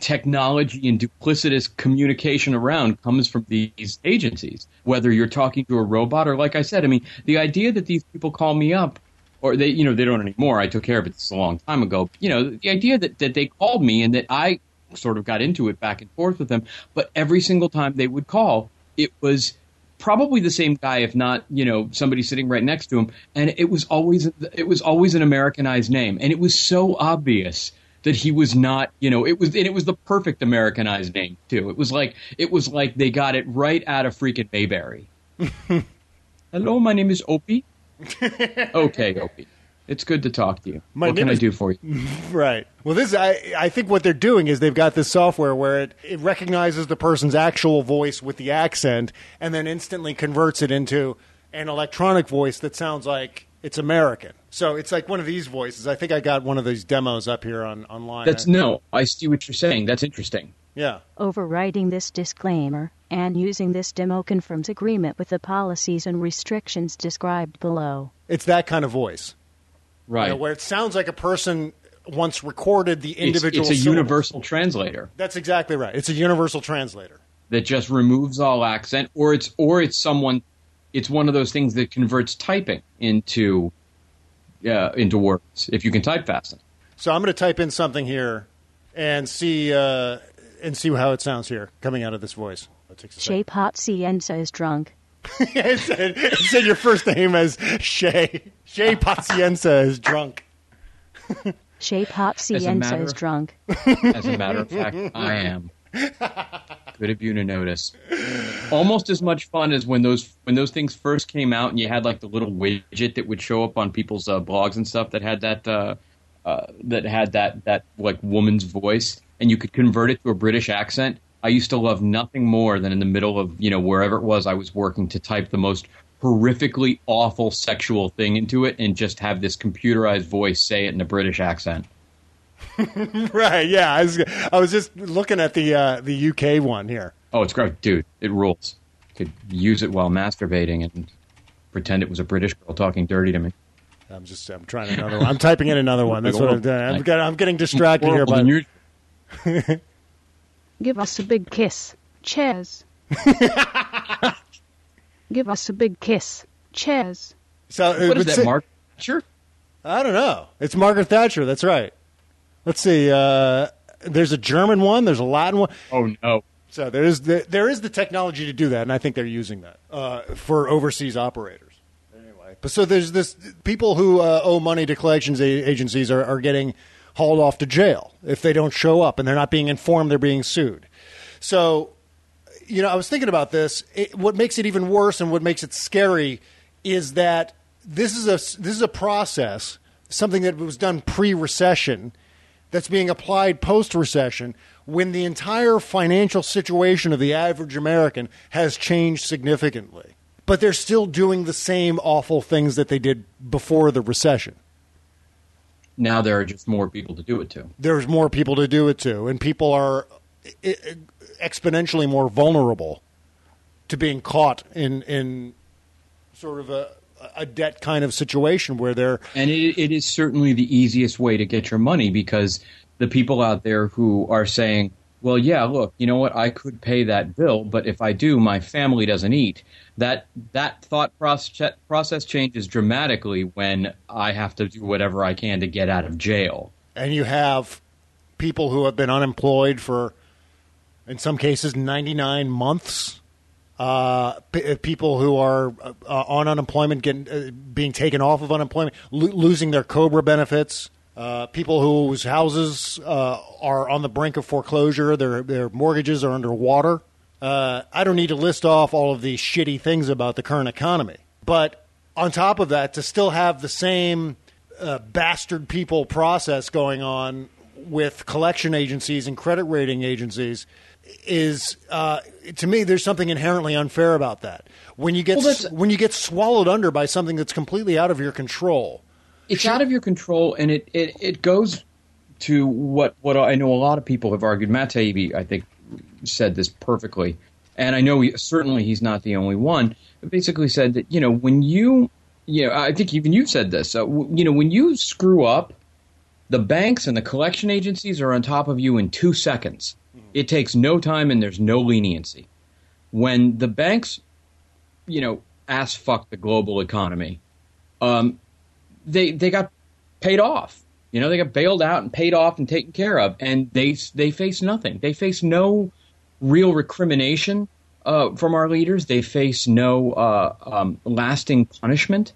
technology and duplicitous communication around comes from these agencies. Whether you're talking to a robot or, like I said, I mean, the idea that these people call me up, or they, you know, they don't anymore. I took care of it this a long time ago. You know, the idea that that they called me and that I sort of got into it back and forth with them, but every single time they would call, it was probably the same guy, if not, you know, somebody sitting right next to him. And it was always it was always an Americanized name, and it was so obvious that he was not, you know, it was and it was the perfect Americanized name too. It was like it was like they got it right out of freaking Mayberry. Hello, my name is Opie. okay, Opie. It's good to talk to you. My what can name I do for you? right. Well, this I I think what they're doing is they've got this software where it, it recognizes the person's actual voice with the accent and then instantly converts it into an electronic voice that sounds like it's American. So it's like one of these voices. I think I got one of these demos up here on online. That's no. I see what you're saying. That's interesting. Yeah. Overriding this disclaimer and using this demo confirms agreement with the policies and restrictions described below. It's that kind of voice. Right. You know, where it sounds like a person once recorded the individual it's a syllables. universal translator. That's exactly right. It's a universal translator. that just removes all accent, or it's or it's someone, it's one of those things that converts typing into uh, into words if you can type fast enough. So I'm going to type in something here and see uh, and see how it sounds here coming out of this voice. Shape hot a second. Shea is drunk. it, said, it said your first name as Shay. Shay Pazienza is drunk. Shea Pazienza is drunk. As a matter of fact, I am. Good of you to notice. Almost as much fun as when those when those things first came out, and you had like the little widget that would show up on people's uh, blogs and stuff that had that uh, uh, that had that that like woman's voice, and you could convert it to a British accent. I used to love nothing more than in the middle of you know wherever it was I was working to type the most horrifically awful sexual thing into it and just have this computerized voice say it in a British accent. right? Yeah, I was, I was just looking at the uh, the UK one here. Oh, it's great, dude! It rules. Could use it while masturbating and pretend it was a British girl talking dirty to me. I'm just I'm trying another one. I'm typing in another one. That's what I'm doing. I'm, I'm getting distracted here, Horrible but than usual. Give us a big kiss. Cheers. Give us a big kiss. Cheers. So it What is that, say- Mark? Sure. I don't know. It's Margaret Thatcher. That's right. Let's see. Uh, there's a German one. There's a Latin one. Oh no. So there is the there is the technology to do that, and I think they're using that uh, for overseas operators. Anyway, but so there's this people who uh, owe money to collections agencies are, are getting hauled off to jail if they don't show up, and they're not being informed they're being sued. So you know, I was thinking about this. It, what makes it even worse and what makes it scary is that this is a this is a process, something that was done pre-recession, that's being applied post-recession when the entire financial situation of the average American has changed significantly. But they're still doing the same awful things that they did before the recession. Now there are just more people to do it to. There's more people to do it to, and people are exponentially more vulnerable to being caught in in sort of a a debt kind of situation where they're And it, it is certainly the easiest way to get your money because the people out there who are saying, well, yeah, look, you know what? I could pay that bill, but if I do, my family doesn't eat. That that thought process process changes dramatically when I have to do whatever I can to get out of jail. and you have people who have been unemployed for in some cases 99 months uh, p- uh, people who are uh, on unemployment getting uh, being taken off of unemployment lo- losing their COBRA benefits uh, people whose houses uh, are on the brink of foreclosure their their mortgages are underwater. Uh, I don't need to list off all of these shitty things about the current economy. But on top of that to still have the same uh, bastard people process going on with collection agencies and credit rating agencies is uh, to me there's something inherently unfair about that. When you get Well, when you get swallowed under by something that's completely out of your control it's out of your control, and it, it, it goes to what what I know a lot of people have argued. Matt Taibbi, I think, said this perfectly, and I know he, certainly he's not the only one. But basically, said that you know when you you know I think even you said this. Uh, w- you know when you screw up, the banks and the collection agencies are on top of you in two seconds. It takes no time and there's no leniency. When the banks, you know, ass fuck the global economy, um, they they got paid off. You know, they got bailed out and paid off and taken care of, and they they face nothing. They face no real recrimination uh, from our leaders. They face no uh, um, lasting punishment.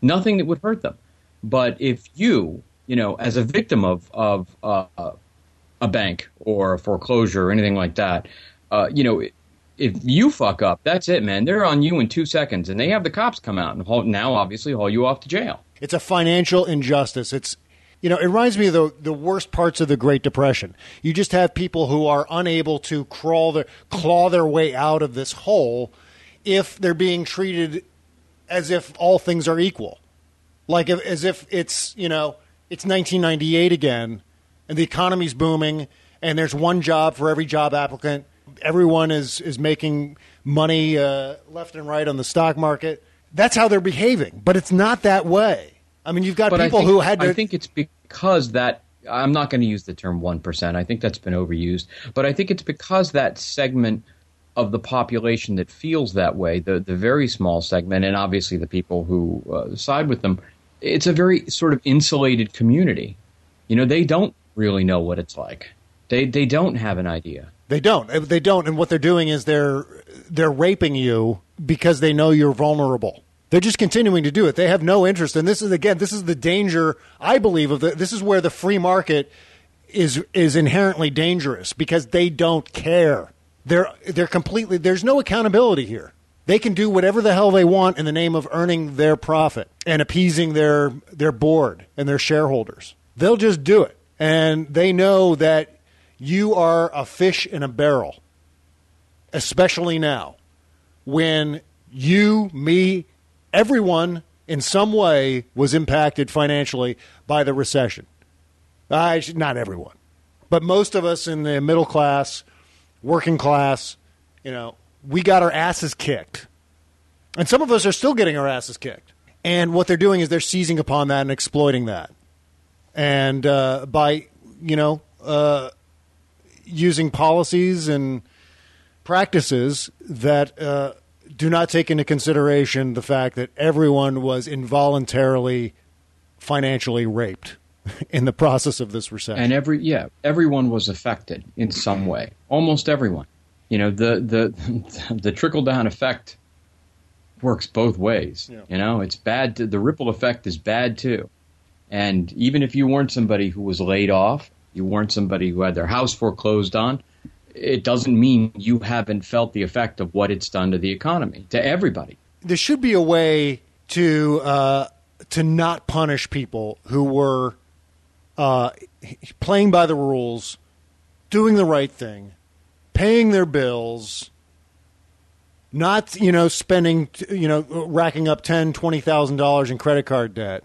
Nothing that would hurt them. But if you, you know, as a victim of of uh, a bank or a foreclosure or anything like that, uh, you know, if you fuck up, that's it, man. They're on you in two seconds, and they have the cops come out and haul, now obviously haul you off to jail. It's a financial injustice. It's you know, it reminds me of the the worst parts of the Great Depression. You just have people who are unable to crawl their claw their way out of this hole if they're being treated as if all things are equal. Like if, as if it's, you know, it's 1998 again and the economy's booming and there's one job for every job applicant. Everyone is is making money uh, left and right on the stock market. That's how they're behaving, but it's not that way. I mean, you've got But people think- who had to I think it's because that I'm not going to use the term one percent. I think that's been overused. But I think it's because that segment of the population that feels that way, the the very small segment, and obviously the people who uh, side with them, it's a very sort of insulated community. You know, they don't really know what it's like. They they don't have an idea. They don't. They don't. And what they're doing is they're they're raping you because they know you're vulnerable. They're just continuing to do it. They have no interest. And this is again, this is the danger I believe of the. This is where the free market is is inherently dangerous because they don't care. They're they're completely. There's no accountability here. They can do whatever the hell they want in the name of earning their profit and appeasing their their board and their shareholders. They'll just do it, and they know that you are a fish in a barrel, especially now when you, me, everyone in some way was impacted financially by the recession. I not everyone, but most of us in the middle class, working class, you know, we got our asses kicked. And some of us are still getting our asses kicked. And what they're doing is they're seizing upon that and exploiting that. And uh, by, you know, uh, using policies and practices that uh, do not take into consideration the fact that everyone was involuntarily financially raped in the process of this recession. And every yeah, everyone was affected in some way. Almost everyone. You know, the the the trickle down effect works both ways. You know, it's bad. To, the ripple effect is bad too. And even if you weren't somebody who was laid off, you weren't somebody who had their house foreclosed on, it doesn't mean you haven't felt the effect of what it's done to the economy, to everybody. there should be a way to uh, to not punish people who were uh, playing by the rules, doing the right thing, paying their bills, not you know spending you know racking up ten twenty thousand dollars in credit card debt,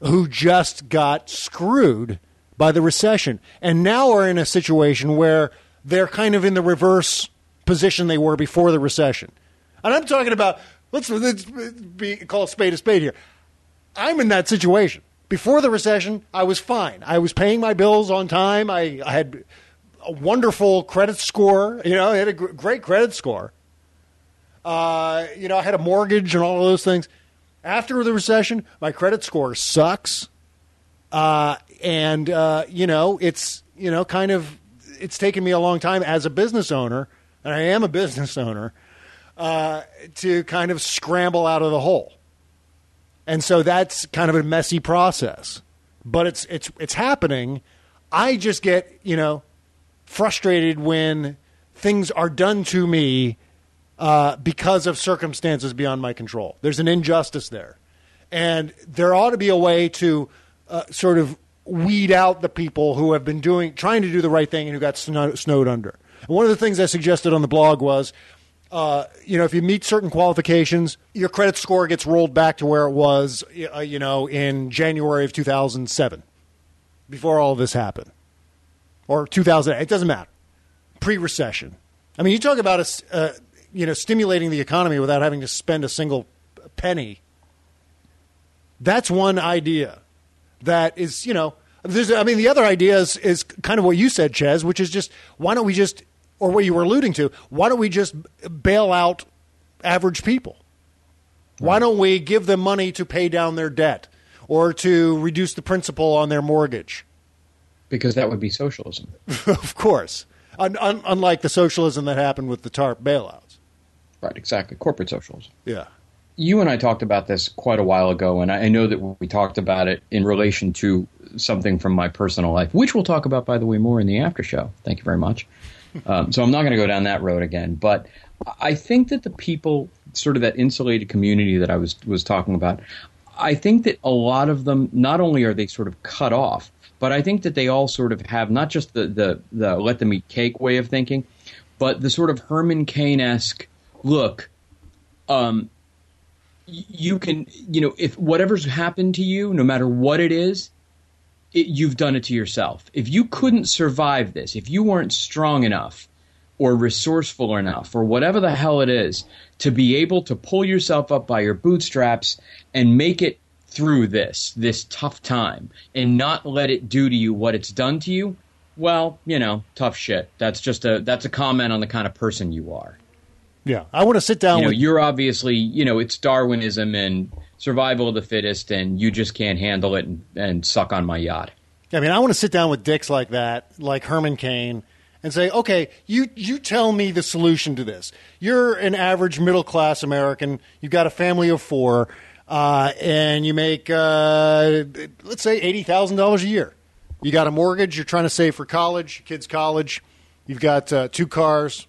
who just got screwed by the recession and now are in a situation where they're kind of in the reverse position they were before the recession. And I'm talking about let's, let's be, call a spade a spade here. I'm in that situation. Before the recession, I was fine. I was paying my bills on time. I, I had a wonderful credit score. You know, I had a gr- great credit score. Uh, you know, I had a mortgage and all of those things. After the recession, my credit score sucks. Uh, and, uh, you know, it's, you know, kind of, it's taken me a long time as a business owner, and I am a business owner, uh, to kind of scramble out of the hole. And so that's kind of a messy process. But it's, it's, it's happening. I just get, you know, frustrated when things are done to me uh, because of circumstances beyond my control. There's an injustice there. And there ought to be a way to uh, sort of weed out the people who have been doing, trying to do the right thing and who got snow, snowed under. And one of the things I suggested on the blog was uh, you know, if you meet certain qualifications, your credit score gets rolled back to where it was, uh, you know, in January of 2007, before all of this happened, or 2008. It doesn't matter. Pre-recession. I mean, you talk about a, uh, you know, stimulating the economy without having to spend a single penny. That's one idea that is, you know, there's, I mean, the other idea is, is kind of what you said, Chez, which is just why don't we just, or what you were alluding to, why don't we just bail out average people? Why don't we give them money to pay down their debt or to reduce the principal on their mortgage? Because that would be socialism. of course. Un- un- unlike the socialism that happened with the TARP bailouts. Right, exactly. Corporate socialism. Yeah. You and I talked about this quite a while ago, and I know that we talked about it in relation to something from my personal life, which we'll talk about, by the way, more in the after show. Thank you very much. Um, so I'm not going to go down that road again, but I think that the people, sort of that insulated community that I was was talking about, I think that a lot of them not only are they sort of cut off, but I think that they all sort of have not just the the, the let them eat cake way of thinking, but the sort of Herman Cain esque look. Um, you can, you know, if whatever's happened to you, no matter what it is, it, you've done it to yourself. If you couldn't survive this, if you weren't strong enough or resourceful enough or whatever the hell it is to be able to pull yourself up by your bootstraps and make it through this, this tough time and not let it do to you what it's done to you, well, you know, tough shit. That's just a, that's a comment on the kind of person you are. Yeah. I want to sit down You know, with you're obviously, you know, it's Darwinism and survival of the fittest and you just can't handle it and, and suck on my yacht. I mean, I want to sit down with dicks like that, like Herman Cain, and say, okay, you, you tell me the solution to this. You're an average middle class American. You've got a family of four, uh, and you make, uh, let's say, $80,000 a year. You got a mortgage. You're trying to save for college, your kids' college. You've got uh, two cars,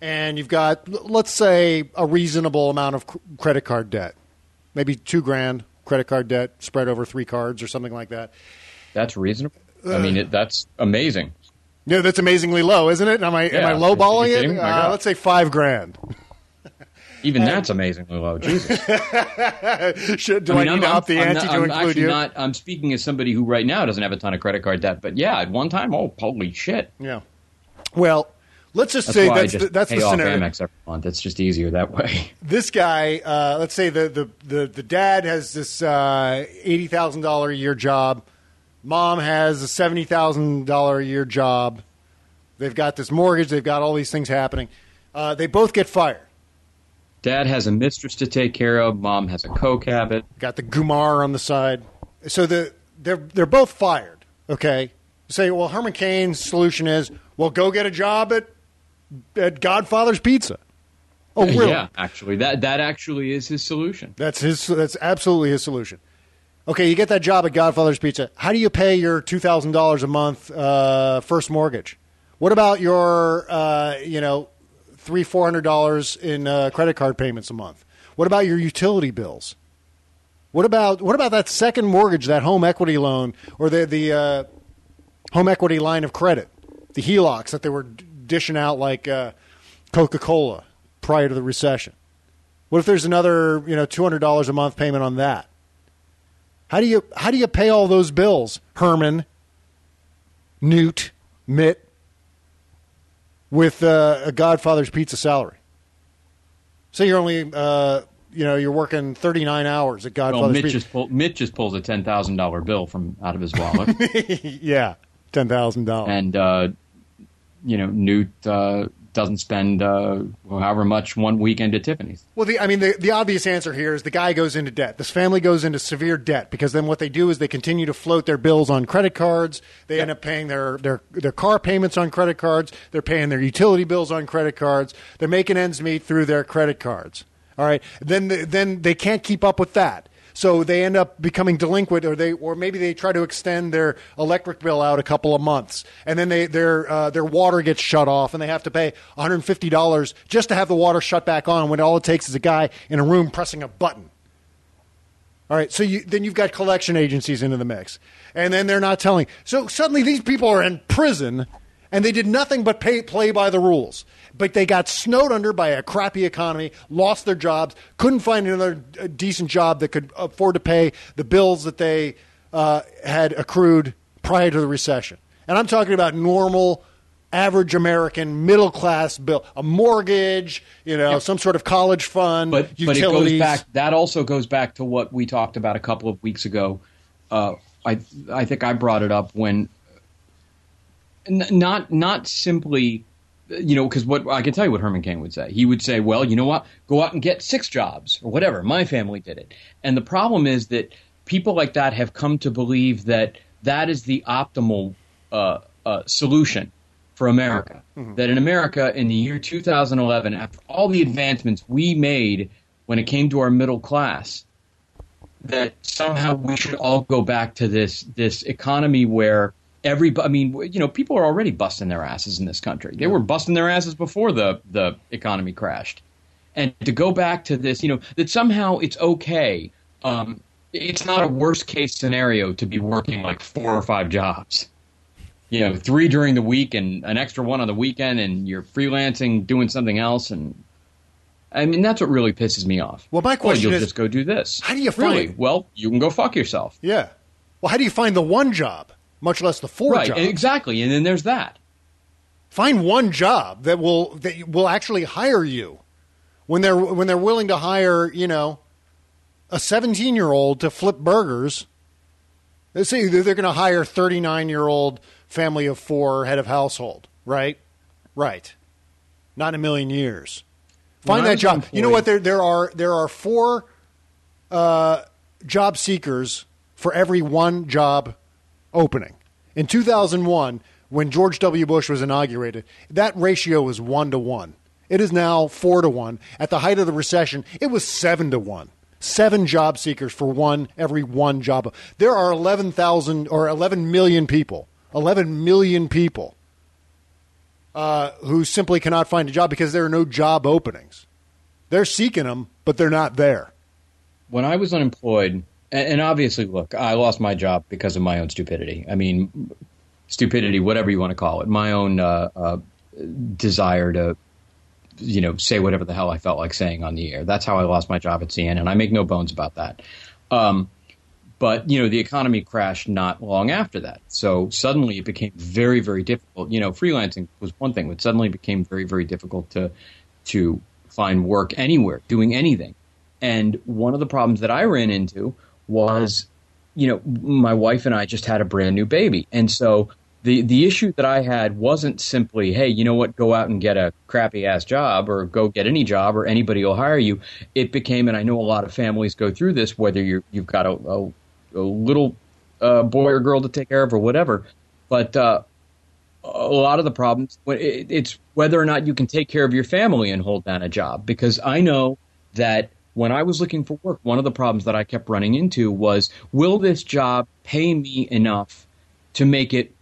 and you've got, let's say, a reasonable amount of cr- credit card debt. Maybe two grand credit card debt spread over three cards or something like that. That's reasonable. I mean, it, that's amazing. Yeah, that's amazingly low, isn't it? Am I am Yeah. I lowballing it? Uh, let's say five grand. Even that's amazingly low. Jesus. Should, do I, need I'm, to up the I'm ante not- to I'm include actually you? Not, I'm speaking as somebody who right now doesn't have a ton of credit card debt, but yeah, at one time, oh, holy shit. Yeah. Well, let's just That's say that's just the, that's the scenario. Amex every month. It's just easier that way. This guy, uh, let's say the the the, the dad has this uh, eighty thousand dollar a year job. Mom has a seventy thousand dollar a year job. They've got this mortgage. They've got all these things happening. Uh, they both get fired. Dad has a mistress to take care of. Mom has a coke habit. Got the Gumar on the side. So the they're they're both fired. Okay. Say, well, Herman Cain's solution is, well, go get a job at at Godfather's Pizza. Oh, really? Yeah, actually, that that actually is his solution. That's his. That's absolutely his solution. Okay, you get that job at Godfather's Pizza. How do you pay your two thousand dollars a month uh, first mortgage? What about your, uh, you know, three four hundred dollars in uh, credit card payments a month? What about your utility bills? What about what about that second mortgage, that home equity loan, or the the uh, home equity line of credit, the HELOCs that they were dishing out like uh, Coca Cola prior to the recession? What if there's another you know two hundred dollars a month payment on that? How do you how do you pay all those bills, Herman, Newt, Mitt, with uh, a Godfather's Pizza salary? Say you're only uh, you know you're working thirty nine hours at Well, Godfather's Mitt Pizza. just, pull, Mitt just pulls a ten thousand dollar bill from out of his wallet, yeah, ten thousand dollars. and uh, you know Newt uh, doesn't spend uh, however much one weekend at Tiffany's. Well, the, I mean, the, the obvious answer here is the guy goes into debt. This family goes into severe debt because then what they do is they continue to float their bills on credit cards. They end up paying their, their, their car payments on credit cards. They're paying their utility bills on credit cards. They're making ends meet through their credit cards. All right. Then, the, then they can't keep up with that. So they end up becoming delinquent, or they, or maybe they try to extend their electric bill out a couple of months, and then they, their uh, their water gets shut off, and they have to pay 150 dollars just to have the water shut back on. When all it takes is a guy in a room pressing a button. All right, so you, then you've got collection agencies into the mix, and then they're not telling. So suddenly these people are in prison, and they did nothing but pay, play by the rules. But they got snowed under by a crappy economy, lost their jobs, couldn't find another uh, decent job that could afford to pay the bills that they uh, had accrued prior to the recession. And I'm talking about normal, average American, middle class bill, a mortgage, you know, some sort of college fund, but but it goes back. That also goes back to what we talked about a couple of weeks ago. Uh, I I think I brought it up when n- not not simply you know because what I can tell you what Herman Cain would say. He would say, "Well, you know what? Go out and get six jobs or whatever. My family did it." And the problem is that people like that have come to believe that that is the optimal uh, uh, solution for America. That in America, in the year 2011, after all the advancements we made when it came to our middle class, that somehow we should all go back to this this economy where every I mean you know people are already busting their asses in this country. They were busting their asses before the the economy crashed, and to go back to this you know that somehow it's okay. Um, it's not a worst case scenario to be working like four or five jobs. You know, three during the week and an extra one on the weekend, and you're freelancing doing something else, and I mean that's what really pisses me off. Well, my question you'll is, just go do this. how do you really? find- Well, you can go fuck yourself. Yeah. Well, how do you find the one job, much less the four right, jobs? exactly. And then there's that. Find one job that will that will actually hire you when they're when they're willing to hire, you know, a 17-year-old to flip burgers. Let's say they're going to hire 39-year-old family of 4 head of household, right? Right. Not in a million years. Find that job. You know what? There there are there are four uh, job seekers for every one job opening. In 2001, when George W. Bush was inaugurated, that ratio was one to one. It is now four to one. At the height of the recession, it was seven to one. Seven job seekers for one every one job. There are 11,000 or 11 million people, 11 million people uh, who simply cannot find a job because there are no job openings. They're seeking them, but they're not there. When I was unemployed, and, obviously, look, I lost my job because of my own stupidity. I mean, stupidity, whatever you want to call it, my own uh, uh, desire to, you know, say whatever the hell I felt like saying on the air. That's how I lost my job at CNN, and I make no bones about that. Um, but you know, the economy crashed not long after that, so suddenly it became very, very difficult. You know, freelancing was one thing, but suddenly it became very, very difficult to to find work anywhere, doing anything. And one of the problems that I ran into was, you know, my wife and I just had a brand new baby. And so the, the issue that I had wasn't simply, hey, you know what, go out and get a crappy ass job or go get any job or anybody will hire you. It became, and I know a lot of families go through this, whether you're, you've got a, a, a little uh, boy or girl to take care of or whatever. But uh, a lot of the problems it's whether or not you can take care of your family and hold down a job because i know that when i was looking for work one of the problems that i kept running into was will this job pay me enough to make it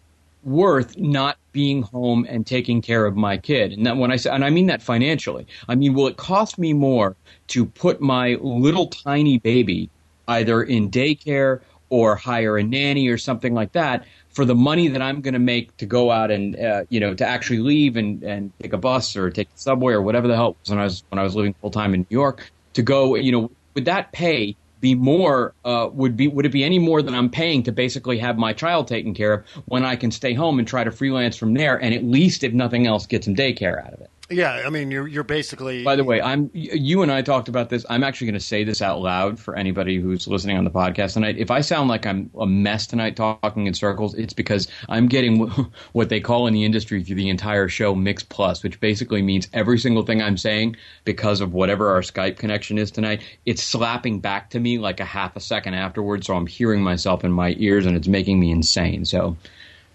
worth not being home and taking care of my kid? And that when i say and i mean that financially. I mean will it cost me more to put my little tiny baby either in daycare or hire a nanny or something like that for the money that I'm going to make to go out and uh, you know to actually leave and, and take a bus or take the subway or whatever the hell was when I was when I was living full time in New York to go you know would that pay be more uh, would be would it be any more than I'm paying to basically have my child taken care of when I can stay home and try to freelance from there and at least if nothing else get some daycare out of it. Yeah, I mean, you're you're basically. By the way, I'm you and I talked about this. I'm actually going to say this out loud for anybody who's listening on the podcast tonight. If I sound like I'm a mess tonight talking in circles, it's because I'm getting what they call in the industry through the entire show mix plus, which basically means every single thing I'm saying because of whatever our Skype connection is tonight, it's slapping back to me like a half a second afterwards. So I'm hearing myself in my ears and it's making me insane. So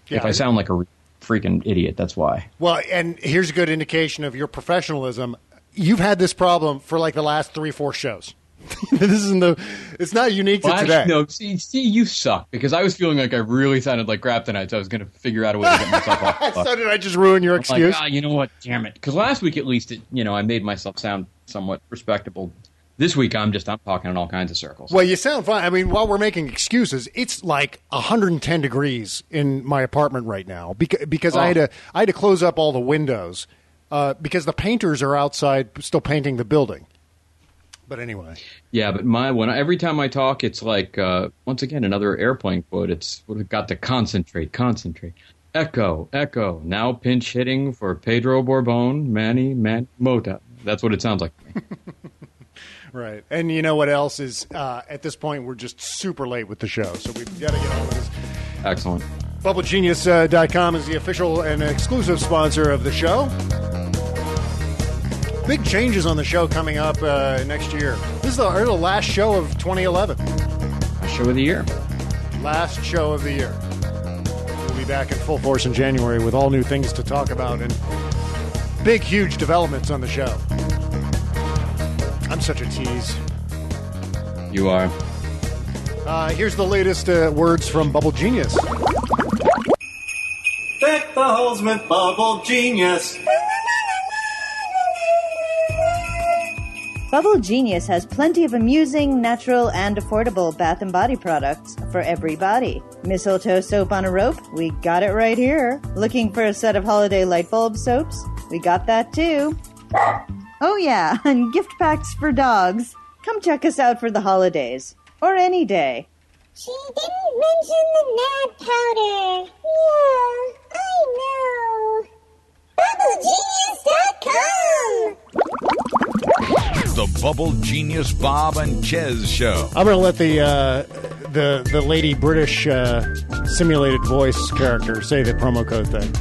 if I sound like a freaking idiot, that's why. Well, and here's a good indication of your professionalism. You've had this problem for like the last three, four shows. this isn't the. It's not unique to Well, today. actually, no, see, see, you suck because I was feeling like I really sounded like crap tonight, so I was going to figure out a way to get myself off. the fuck. so did I just ruin your I'm excuse? Like, ah, you know what? Damn it! Because last week at least, it, you know, I made myself sound somewhat respectable. This week, I'm just I'm talking in all kinds of circles. Well, you sound fine. I mean, while we're making excuses, it's like 110 degrees in my apartment right now because because I had Oh. to I had to close up all the windows uh, because the painters are outside still painting the building. But anyway, Yeah, but my when I, every time I talk, it's like uh, once again another airplane quote. It's we've got to concentrate, concentrate. Echo, echo. Now pinch hitting for Pedro Borbon, Manny, Man Mota. That's what it sounds like. right. And you know what else is uh, at this point we're just super late with the show, so we've got to get on with this. Excellent. BubbleGenius.com is the official and exclusive sponsor of the show. Big changes on the show coming up uh, next year. This is the, the last show of 2011. Show of the year. Last show of the year. We'll be back in full force in January with all new things to talk about and big, huge developments on the show. I'm such a tease. You are. Uh, here's the latest uh, words from Bubble Genius. Deck the halls with Bubble Genius. Bubble Genius has plenty of amusing, natural, and affordable bath and body products for every body. Mistletoe soap on a rope? We got it right here. Looking for a set of holiday light bulb soaps? We got that too. Oh, yeah, and gift packs for dogs. Come check us out for the holidays. Or any day. She didn't mention the nad powder. Yeah, I know. BubbleGenius.com. The Bubble Genius Bob and Chez Show. I'm going to let the uh, the the lady British uh, simulated voice character say the promo code thing.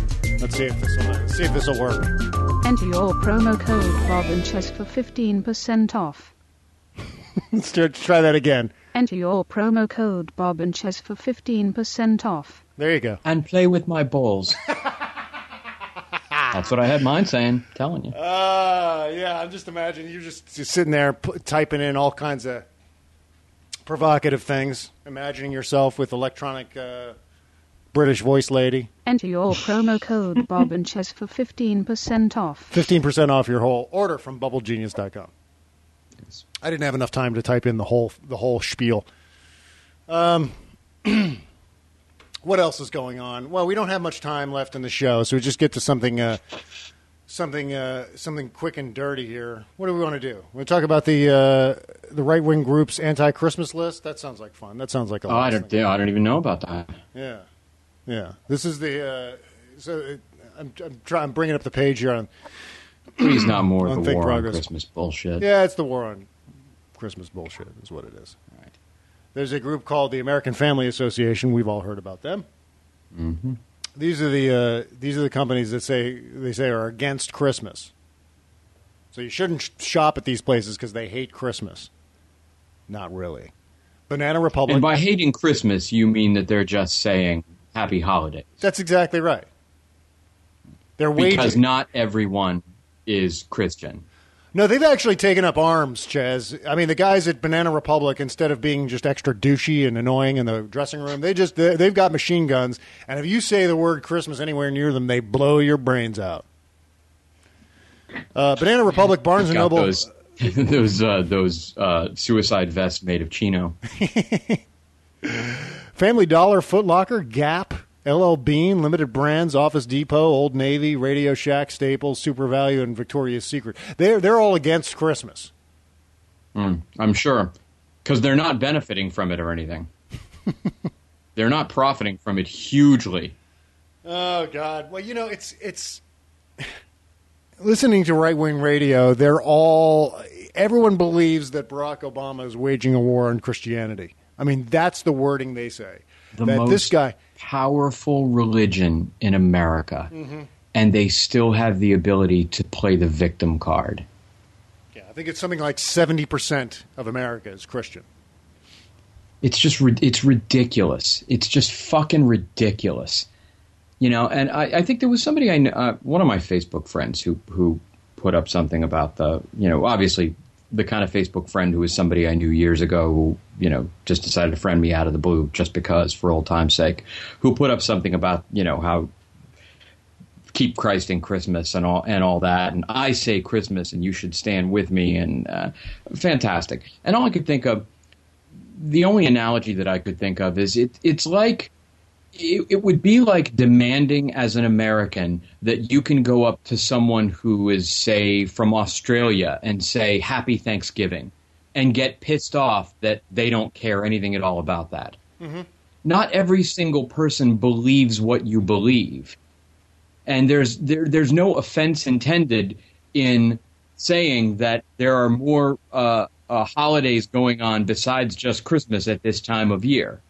Let's see if this will see if this will work. Enter your promo code Bob and Chess for 15% off. Let's try- try that again. Enter your promo code Bob and Chess for 15% off. There you go. And play with my balls. That's what I had mine saying. Telling you. Uh, yeah, I'm just imagining you just, just sitting there pu- typing in all kinds of provocative things, imagining yourself with electronic uh, British voice lady. Enter your promo code Bob and Chess for 15% off. 15% off your whole order from bubblegenius.com. I didn't have enough time to type in the whole the whole spiel. Um, what else is going on? Well, we don't have much time left in the show, so we just get to something uh, something uh, something quick and dirty here. What do we want to do? We talk about the uh, the right wing group's anti Christmas list. That sounds like fun. That sounds like a Oh, I lot. don't. Yeah, I don't even know about that. Yeah, yeah. This is the uh, so uh, I'm I'm trying I'm bringing up the page here on Please, not more of the war on Christmas bullshit. Yeah, it's the war on Christmas bullshit, is what it is. Right. There's a group called the American Family Association. We've all heard about them. Mm-hmm. These are the uh, these are the companies that say they say are against Christmas. So you shouldn't sh- shop at these places because they hate Christmas. Not really. Banana Republic. And by hating Christmas, you mean that they're just saying Happy Holidays. that's exactly right. They're Because not everyone is Christian. No, they've actually taken up arms, Chez. I mean, the guys at Banana Republic, instead of being just extra douchey and annoying in the dressing room, they just they- they've got machine guns, and if you say the word Christmas anywhere near them, they blow your brains out. Uh, Banana Republic, Barnes and Noble. those those uh, those uh, suicide vests made of chino. Family Dollar, Foot Locker, Gap, LL Bean, Limited Brands, Office Depot, Old Navy, Radio Shack, Staples, SuperValu, and Victoria's Secret. They're they're all against Christmas. Mm, I'm sure, because they're not benefiting from it or anything. they're not profiting from it hugely. Oh God! Well, you know, it's it's listening to right wing radio. They're all everyone believes that Barack Obama is waging a war on Christianity. I mean, that's the wording they say. The that most this guy, powerful religion in America, Mhm. and they still have the ability to play the victim card. yeah, I think it's something like seventy percent of America is Christian. It's just it's ridiculous. It's just fucking ridiculous. You know, and I, I think there was somebody I uh, one of my Facebook friends who who put up something about the you know obviously the kind of Facebook friend who was somebody I knew years ago who you know just decided to friend me out of the blue just because for old time's sake who put up something about you know how keep Christ in Christmas and all and all that, and I say Christmas and you should stand with me, and uh, fantastic. And all I could think of, the only analogy that I could think of is it. It's like it, it would be like demanding as an American that you can go up to someone who is, say, from Australia and say Happy Thanksgiving, and get pissed off that they don't care anything at all about that. Mhm. Not every single person believes what you believe and there's there, there's no offense intended in saying that there are more uh, uh, holidays going on besides just Christmas at this time of year.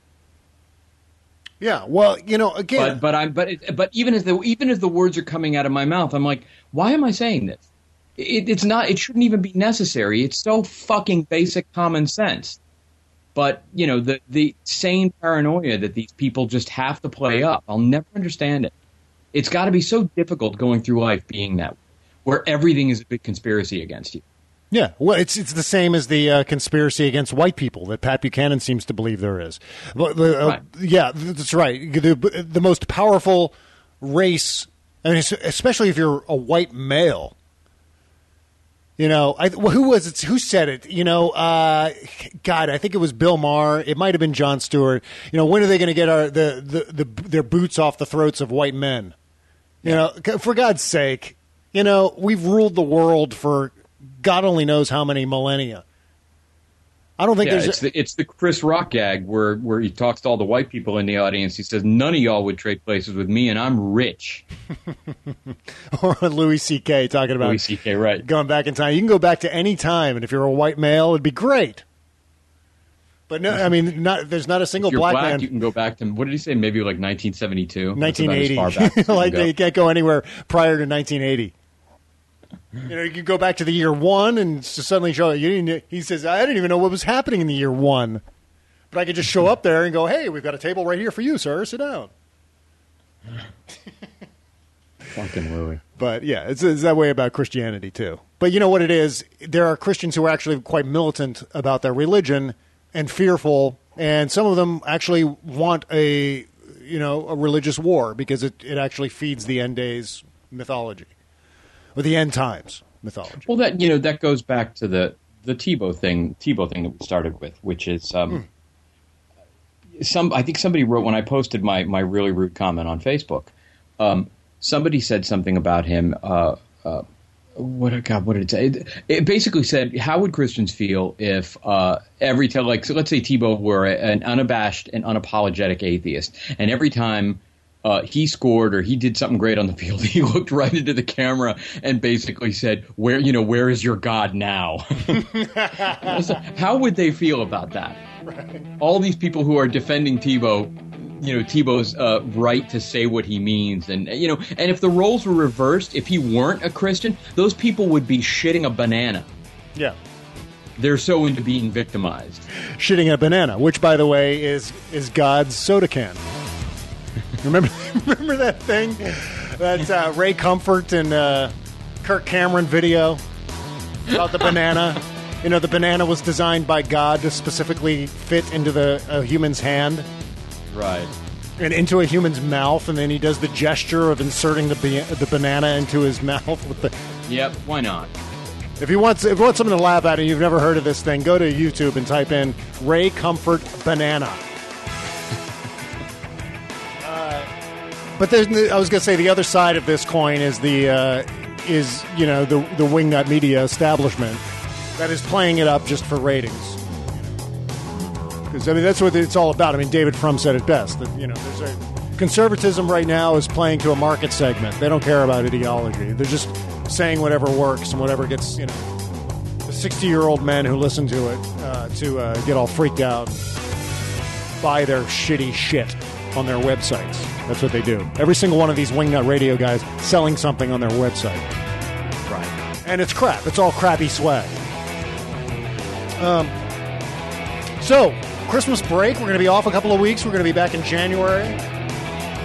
Yeah, well, you know, again, But but I'm but it, but even as the even as the words are coming out of my mouth, I'm like, why am I saying this? It, it's not. It shouldn't even be necessary. It's so fucking basic common sense. But you know the the same paranoia that these people just have to play up. I'll never understand it. It's got to be so difficult going through life being that, way, where everything is a big conspiracy against you. Yeah, well, it's it's the same as the uh, conspiracy against white people that Pat Buchanan seems to believe there is. Well, the, uh, Yeah, that's right. The, the most powerful race, I mean, especially if you're a white male. You know, I, well, who was it? Who said it? You know, uh, God, I think it was Bill Maher. It might have been Jon Stewart. You know, when are they going to get our the, the, the their boots off the throats of white men? You know, for God's sake, you know, we've ruled the world for God only knows how many millennia. I don't think yeah, there's. it's the, it's the Chris Rock gag where where he talks to all the white people in the audience. He says, "None of y'all would trade places with me, and I'm rich." or Louis C.K. talking about Louis C.K. Right? going back in time. You can go back to any time, and if you're a white male, it'd be great. But no, I mean, not there's not a single If you're black, black, man. you can go back to what did he say? Maybe like 1972, That's about as 1980, far back as you can like they can't go anywhere prior to 1980. You know, you can go back to the year one and suddenly show you. Didn't, he says, "I didn't even know what was happening in the year one," but I could just show up there and go, "Hey, we've got a table right here for you, sir. Sit down." Fucking Louis. But yeah, it's, it's that way about Christianity too. But you know what it is? There are Christians who are actually quite militant about their religion and fearful, and some of them actually want a you know a religious war because it, it actually feeds the end days mythology or the end times mythology. Well, that you know that goes back to the the Tebow thing, Tebow thing that we started with, which is um, some. I think somebody wrote when I posted my my really rude comment on Facebook. Um, somebody said something about him. Uh, uh, what God? What did it say? It, it basically said, how would Christians feel if uh, every time, like, so let's say Tebow were an unabashed and unapologetic atheist, and every time uh, he scored or he did something great on the field, he looked right into the camera and basically said, "Where, you know, where is your God now?" So how would they feel about that? All these people who are defending Tebow, you know, Tebow's uh, right to say what he means, and you know, and if the roles were reversed, if he weren't a Christian, those people would be shitting a banana. Yeah. They're so into being victimized. Shitting a banana, which by the way is is God's soda can. Remember remember that thing that uh, Ray Comfort and uh, Kirk Cameron video about the banana. You know, the banana was designed by God to specifically fit into the a human's hand Right. and into a human's mouth, and then he does the gesture of inserting the ba- the banana into his mouth with the. Yep. Why not? If you want, if you want something to laugh at, and you've never heard of this thing, go to YouTube and type in Ray Comfort banana. But I was going to say the other side of this coin is the uh, is you know the the wingnut media establishment that is playing it up just for ratings. Because I mean that's what it's all about. I mean David Frum said it best that you know there's a conservatism right now is playing to a market segment. They don't care about ideology. They're just saying whatever works and whatever gets you know the 60 year old men who listen to it uh, to uh, get all freaked out, buy their shitty shit on their websites. That's what they do. Every single one of these wingnut radio guys selling something on their website. Right. And it's crap. It's all crappy swag. Um, so, Christmas break. We're going to be off a couple of weeks. We're going to be back in January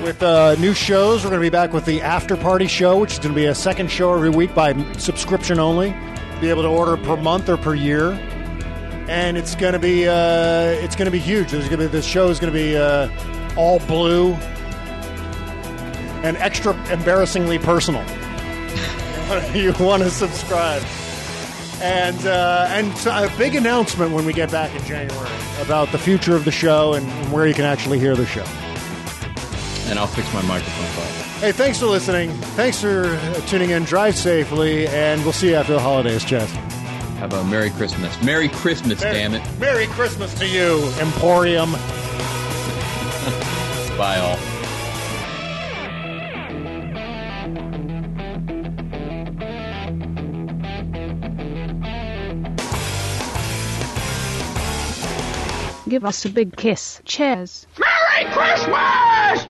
with uh, new shows. We're going to be back with the After Party show, which is going to be a second show every week by subscription only. Be able to order per month or per year, and it's going to be uh, it's going to be huge. There's going to be this show is going to be uh, all blue. And extra embarrassingly personal. you want to subscribe. And uh, and a big announcement when we get back in January about the future of the show and, where you can actually hear the show. And I'll fix my microphone problem. Hey, thanks for listening. Thanks for tuning in. Drive safely, and we'll see you after the holidays, Chez. Have a Merry Christmas. Merry Christmas, Merry- damn it. Merry Christmas to you, Emporium. Bye, all. Give us a big kiss, Cheers. Merry Christmas!